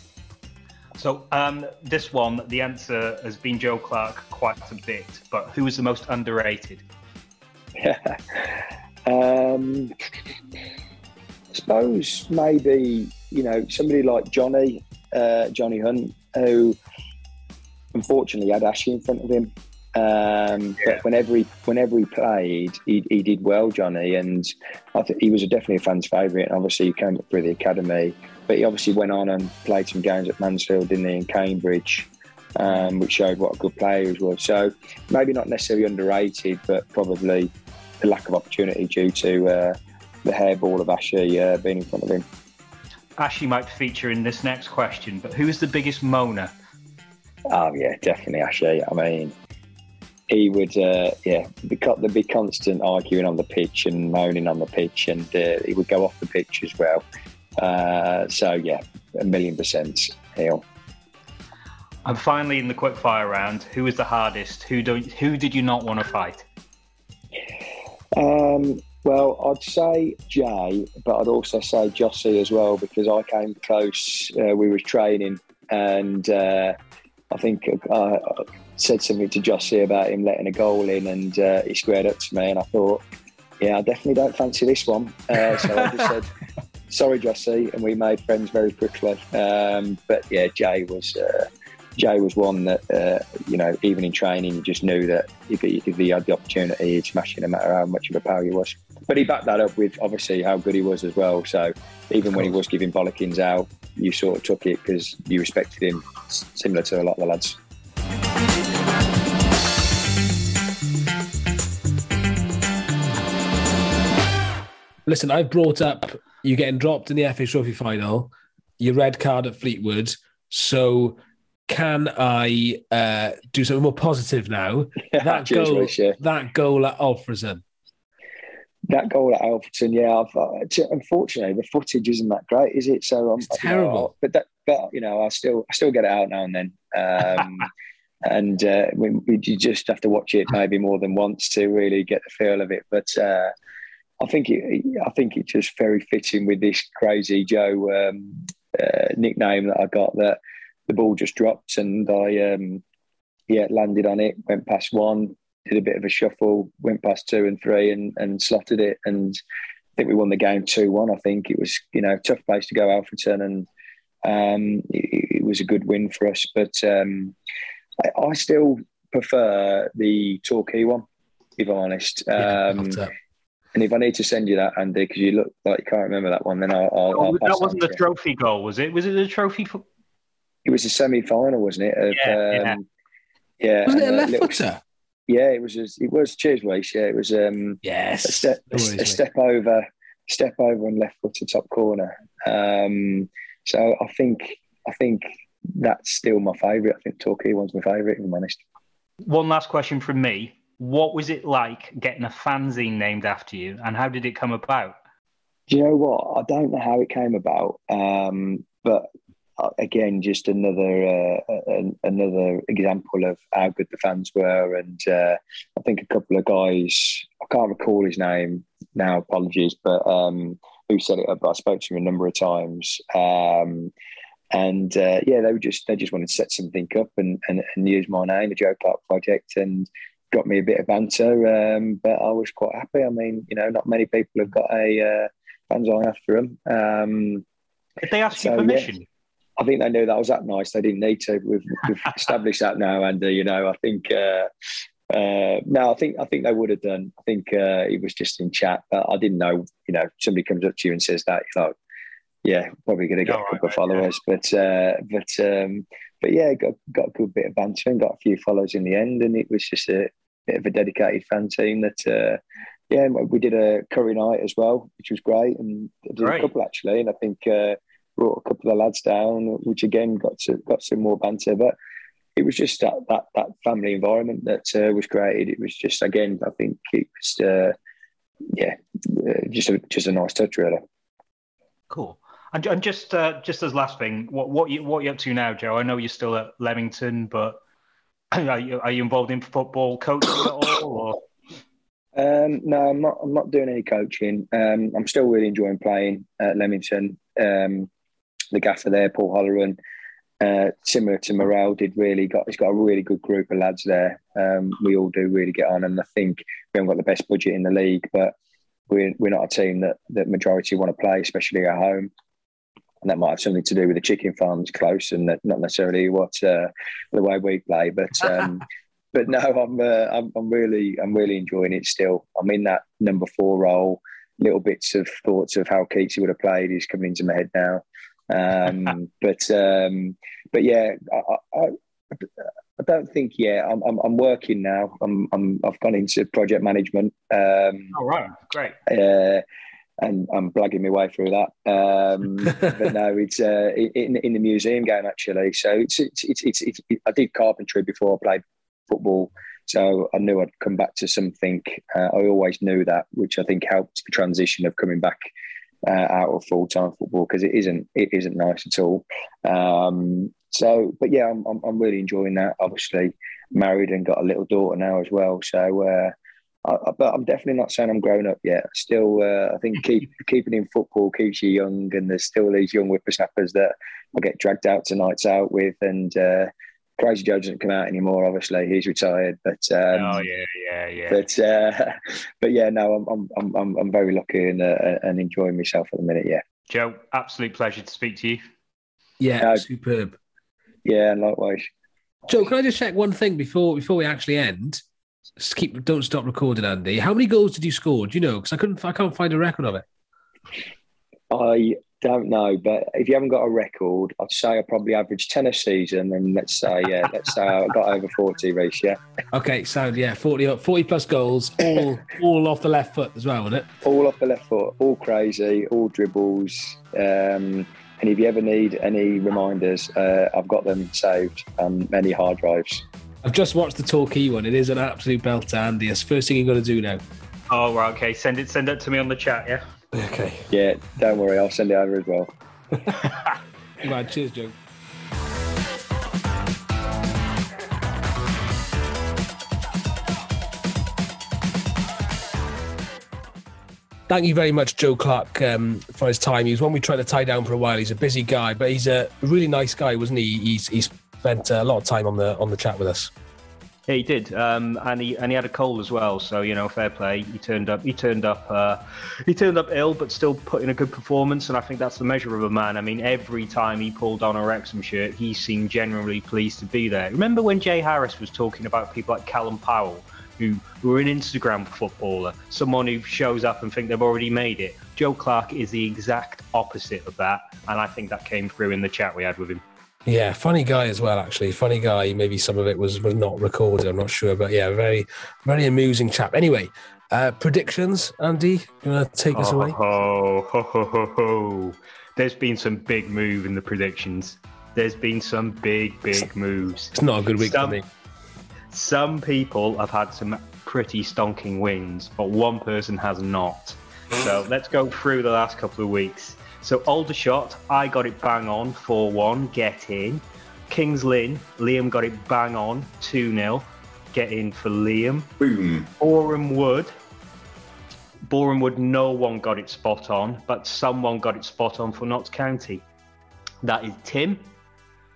So, um, this one, the answer has been Joe Clarke quite a bit, but who was the most underrated? um, I suppose maybe you know somebody like Johnny, uh, Johnny Hunt, who unfortunately had Ashley in front of him. Um, But whenever he whenever he played, he, he did well, Johnny, and I think he was definitely a fan's favourite. And obviously, he came up through the academy, but he obviously went on and played some games at Mansfield, didn't he, in Cambridge, um, which showed what a good player he was. So maybe not necessarily underrated, but probably the lack of opportunity due to uh, the hairball of Ashley uh, being in front of him. Ashley might feature in this next question, but who's the biggest moaner? Oh yeah, definitely Ashley. I mean, he would, uh, yeah, there'd be constant arguing on the pitch and moaning on the pitch, and uh, he would go off the pitch as well. Uh, so yeah, a million percent he'll. And finally, in the quick fire round, who was the hardest? Who don't? Who did you not want to fight? Um, well, I'd say Jay, but I'd also say Jossie as well because I came close. Uh, we were training, and uh, I think I said something to Jossie about him letting a goal in, and uh, he squared up to me, and I thought, yeah, I definitely don't fancy this one. Uh, so I just said, sorry, Jossie, and we made friends very quickly. Um, but yeah, Jay was. Jay was one that, uh, you know, even in training, you just knew that if he, if he had the opportunity, he'd smash it no matter how much of a power he was. But he backed that up with obviously how good he was as well. So even when he was giving bollockings out, you sort of took it because you respected him, similar to a lot of the lads. Listen, I've brought up you getting dropped in the FA Trophy final, your red card at Fleetwood. So, can I uh, do something more positive now? That goal, Rhys, yeah. that goal at Alfreton. That goal at Alfreton, yeah. I've, uh, unfortunately, the footage isn't that great, is it? So I'm It's terrible. but that, but you know, I still, I still get it out now and then. Um, and uh, we, we you just have to watch it maybe more than once to really get the feel of it. But uh, I think it, I think it's just very fitting with this crazy Joe um, uh, nickname that I got. That the ball just dropped and I, um, yeah, landed on it, went past one, did a bit of a shuffle, went past two and three, and and slotted it. And I think we won the game two one. I think it was you know tough place to go, Alfreton, and um, it, it was a good win for us. But um, I, I still prefer the Torquay one, if I'm honest. Yeah, Um, after. and if I need to send you that, Andy, because you look like you can't remember that one, then I'll. I'll, I'll Oh, pass that wasn't the you. trophy goal, was it? Was it the trophy? For... It was a semi-final, wasn't it? Of, Yeah, yeah. um, yeah. Wasn't it a left little- footer? Yeah, it was. It was. Cheers, Weiss. Yeah, it was. Um, a Yes. step, a, a step over, step over and left foot to top corner. Um, so I think, I think that's still my favourite. I think Torquay one's my favourite, if I'm honest. One last question from me. What was it like getting a fanzine named after you, and how did it come about? Do you know what? I don't know how it came about, um, but uh, again, just another uh, an, another example of how good the fans were, and uh, I think a couple of guys. I can't recall his name now. Apologies, but um, who said it up? I spoke to him a number of times. Um, and uh, yeah, they were just they just wanted to set something up and, and, and use my name, the Joe Clarke Project, and got me a bit of banter. Um, but I was quite happy. I mean, you know, not many people have got a uh, fanzine after them. Um, Did they ask so, you permission? yeah. I think they knew that was that nice. They didn't need to. We've, we've established that now, and uh, you know, I think. Uh, uh, no, I think I think they would have done. I think uh, it was just in chat, but I didn't know. You know, somebody comes up to you and says that, you know, yeah, probably going to get All a couple right, of followers, but uh, but um, but yeah, got got a good bit of banter and got a few followers in the end, and it was just a bit of a dedicated fan team that. Uh, yeah, we did a curry night as well, which was great, and I did Great. a couple actually, and I think uh, brought a couple of lads down, which again got to, got some more banter. But it was just that that, that family environment that uh, was created. It was just again, I think it was uh, yeah, uh, just a just a nice touch really. Cool. And, and just uh, just as last thing, what what you what you up to now, Joe? I know you're still at Leamington, but are you are you involved in football coaching at all? Or? Um, no, I'm not. I'm not doing any coaching. Um, I'm still really enjoying playing at Leamington. Um, the gaffer there, Paul Holleran, uh, similar to Morrell, did really got. He's got a really good group of lads there. Um, we all do really get on, and I think we haven't got the best budget in the league, but we're we're not a team that that majority want to play, especially at home. And that might have something to do with the chicken farms close, and that not necessarily what uh, the way we play, but. Um, but no, I'm, uh, I'm I'm really I'm really enjoying it still. I'm in that number four role. Little bits of thoughts of how Keatsy would have played is coming into my head now. Um, but um, but yeah, I, I, I don't think yeah. I'm, I'm I'm working now. I'm I'm I've gone into project management. Um, All right, great. uh, and I'm blagging my way through that. Um, but no, it's uh, in in the museum game actually. So it's it's, it's it's it's I did carpentry before I played football, so I knew I'd come back to something. Uh, I always knew that, which I think helped the transition of coming back uh, out of full time football because it isn't it isn't nice at all. Um, so, but yeah, I'm, I'm I'm really enjoying that. Obviously, married and got a little daughter now as well. So. Uh, I, but I'm definitely not saying I'm grown up yet. Still, uh, I think keep keeping in football keeps you young, and there's still these young whippersnappers that I get dragged out to nights out with. And uh, Crazy Joe doesn't come out anymore. Obviously, he's retired. But um, oh yeah, yeah, yeah. but uh, but yeah, no, I'm I'm I'm I'm, I'm very lucky and uh, and enjoying myself at the minute. Yeah, Joe, absolute pleasure to speak to you. Yeah, Uh, superb. yeah, and likewise. Joe, can I just check one thing before before we actually end? Just keep don't stop recording, Andy. How many goals did you score? Do you know? Because I couldn't I can't find a record of it. I don't know, but if you haven't got a record, I'd say I probably averaged ten a season, and let's say yeah, let's say I got over forty, Rhys. Yeah, Okay, so yeah, 40, 40 plus goals, all all off the left foot as well, wasn't it? all off the left foot, all crazy, all dribbles. Um, and if you ever need any reminders, uh, I've got them saved on many hard drives. I've just watched the Torquay one. It is an absolute belter, Andy. It's the first thing you've got to do now. Oh right, okay. Send it send it to me on the chat. Yeah. Okay. Yeah, don't worry, I'll send it over as well. Right, cheers, Joe. Thank you very much, Joe Clarke, um, for his time. He was one we tried to tie down for a while. He's a busy guy, but he's a really nice guy, wasn't he? He's he's spent a lot of time on the on the chat with us. Yeah, he did, um, and he and he had a cold as well. So you know, fair play. He turned up. He turned up. Uh, he turned up ill, but still put in a good performance. And I think that's the measure of a man. I mean, every time he pulled on a Wrexham shirt, he seemed genuinely pleased to be there. Remember when Jay Harris was talking about people like Callum Powell, who are an Instagram footballer, someone who shows up and think they've already made it. Joe Clarke is the exact opposite of that, and I think that came through in the chat we had with him. Yeah, funny guy as well. Actually, funny guy. Maybe some of it was was not recorded. I'm not sure, but yeah, very very amusing chap. Anyway, uh, predictions, Andy. You want to take us away? Ho, ho, ho, ho, ho. There's been some big move in the predictions. there's been some big, big moves. It's not a good week Some- for me. Some people have had some pretty stonking wins, but one person has not. So let's go through the last couple of weeks. So Aldershot, I got it bang on 4 1, get in. Kings Lynn, Liam got it bang on 2 0, get in for Liam. Boom. Boreham Wood, Boreham Wood, no one got it spot on, but someone got it spot on for Notts County. That is Tim,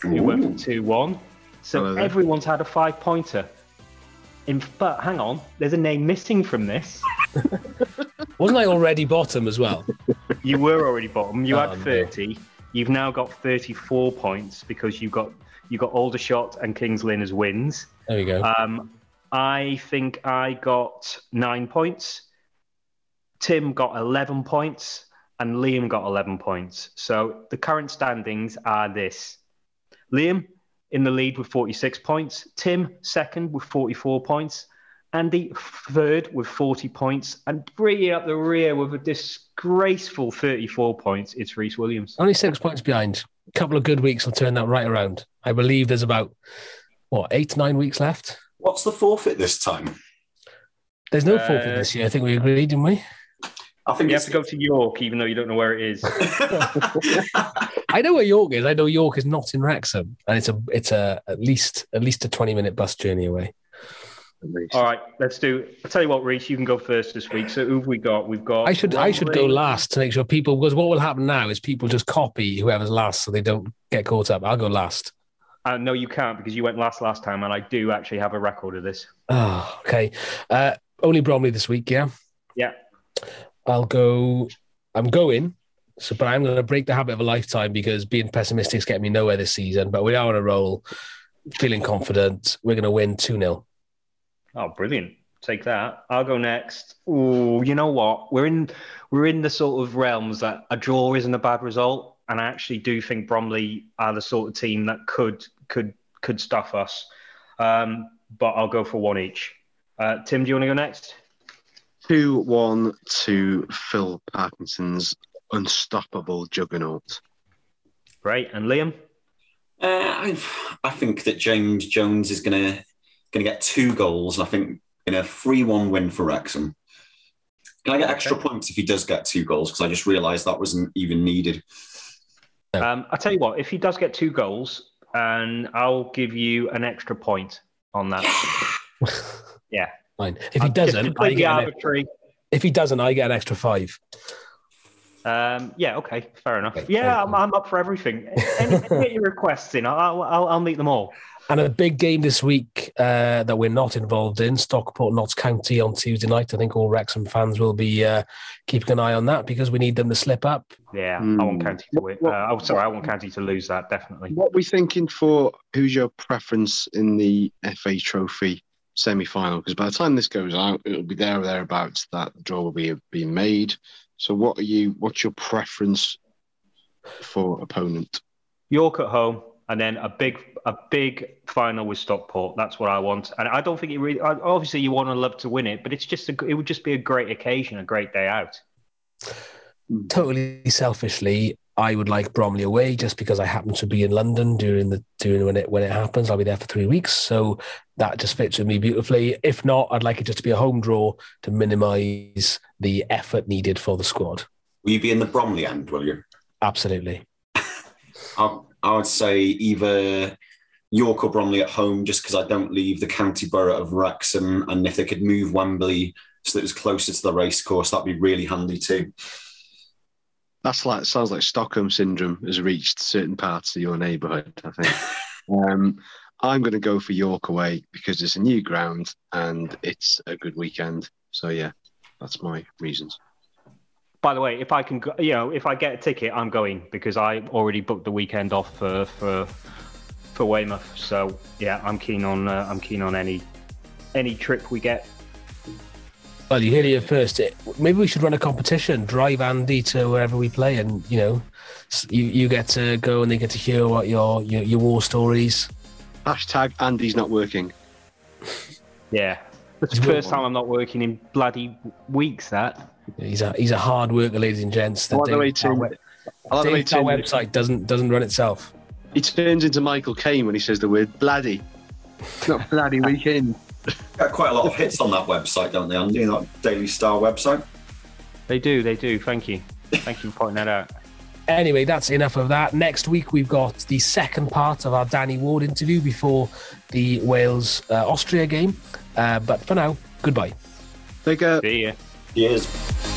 who went for 2 1. So Hello everyone's had a five pointer. In but hang on, there's a name missing from this. Wasn't I already bottom as well? You were already bottom. You had no. 30. You've now got 34 points because you got you got Aldershot and Kings Lynn as wins. There we go. Um, I think I got nine points. Tim got 11 points and Liam got 11 points. So the current standings are this Liam in the lead with 46 points, Tim second with 44 points, Andy third with 40 points, and bringing up the rear with a disgraceful 34 points, it's Rhys Williams. Only six points behind. A couple of good weeks will turn that right around. I believe there's about what eight, nine weeks left. What's the forfeit this time? There's no Uh, forfeit this year. I think we agreed, didn't we? I think You have to go to York, even though you don't know where it is. I know where York is. I know York is not in Wrexham, and it's a it's a at least at least a twenty minute bus journey away. At least. All right, let's do. I'll tell you what, Rhys, you can go first this week. So who've we got? We've got. I should I should go last to make sure people because what will happen now is people just copy whoever's last so they don't get caught up. I'll go last. Uh, no, you can't because you went last last time, and I do actually have a record of this. Oh, okay. Uh, only Bromley this week, yeah. Yeah. I'll go. I'm going. So, but I'm going to break the habit of a lifetime because being pessimistic is getting me nowhere this season. But we are on a roll, feeling confident. We're going to win 2 0. Oh, brilliant! Take that. I'll go next. Oh, you know what? We're in we're in the sort of realms that a draw isn't a bad result, and I actually do think Bromley are the sort of team that could could could stuff us. Um, but I'll go for one each. Uh, Tim, do you want to go next? 2 1 to Phil Parkinson's unstoppable juggernaut. Great, and Liam. Uh, I, I think that James Jones is gonna gonna get two goals, and I think in a three-one win for Wrexham. Can I get extra points if he does get two goals? Because I just realised that wasn't even needed. Um, I'll tell you what, if he does get two goals, and I'll give you an extra point on that. Yeah. Fine. If he doesn't, I completely get an, arbitrary. if he doesn't, I get an extra five. Um, yeah, okay, fair enough. Okay, yeah, fair I'm, I'm up for everything. Any, get your requests in. I'll, I'll, I'll meet them all. And a big game this week uh, that we're not involved in, Stockport Notts County on Tuesday night. I think all Wrexham fans will be uh, keeping an eye on that because we need them to slip up. Yeah, I Hmm. want County to win. Uh, oh, sorry, I want County to lose that definitely. What we thinking for who's your preference in the FA Trophy semi final? Because by the time this goes out, it'll be there or thereabouts that the draw will be being made. So, what are you? What's your preference for opponent? York at home, and then a big, a big final with Stockport. That's what I want. And I don't think it really. Obviously, you want to love to win it, but it's just a, it would just be a great occasion, a great day out. Hmm. Totally selfishly, I would like Bromley away just because I happen to be in London during the during when it when it happens. I'll be there for three weeks, so that just fits with me beautifully. If not, I'd like it just to be a home draw to minimise the effort needed for the squad. Will you be in the Bromley end? Will you? Absolutely. I, I would say either York or Bromley at home, just because I don't leave the county borough of Wrexham, and if they could move Wembley so that it was closer to the racecourse, that'd be really handy too. That's like sounds like Stockholm syndrome has reached certain parts of your neighbourhood. I think. um, I'm going to go for York away because it's a new ground and it's a good weekend. So yeah, that's my reasons. By the way, if I can, go, you know, if I get a ticket, I'm going because I already booked the weekend off for for for Weymouth. So yeah, I'm keen on uh, I'm keen on any any trip we get. Well, you hear it here first. Maybe we should run a competition. Drive Andy to wherever we play, and you know, you you get to go and they get to hear what your your, your war stories. Hashtag Andy's not working. Yeah, it's the first time I'm not working in bloody weeks. That He's a he's a hard worker, ladies and gents. I like the way Daily Star Tim- web- I like the way Daily Star Tim- website doesn't doesn't run itself. He turns into Michael Caine when he says the word bloody. It's not bloody weekend. Got quite a lot of hits on that website, don't they? On you know, that Daily Star website. They do, they do. Thank you. Thank you for pointing that out. Anyway, that's enough of that. Next week, we've got the second part of our Danny Ward interview before the Wales uh, Austria game. Uh, but for now, goodbye. Take care. See ya. Cheers.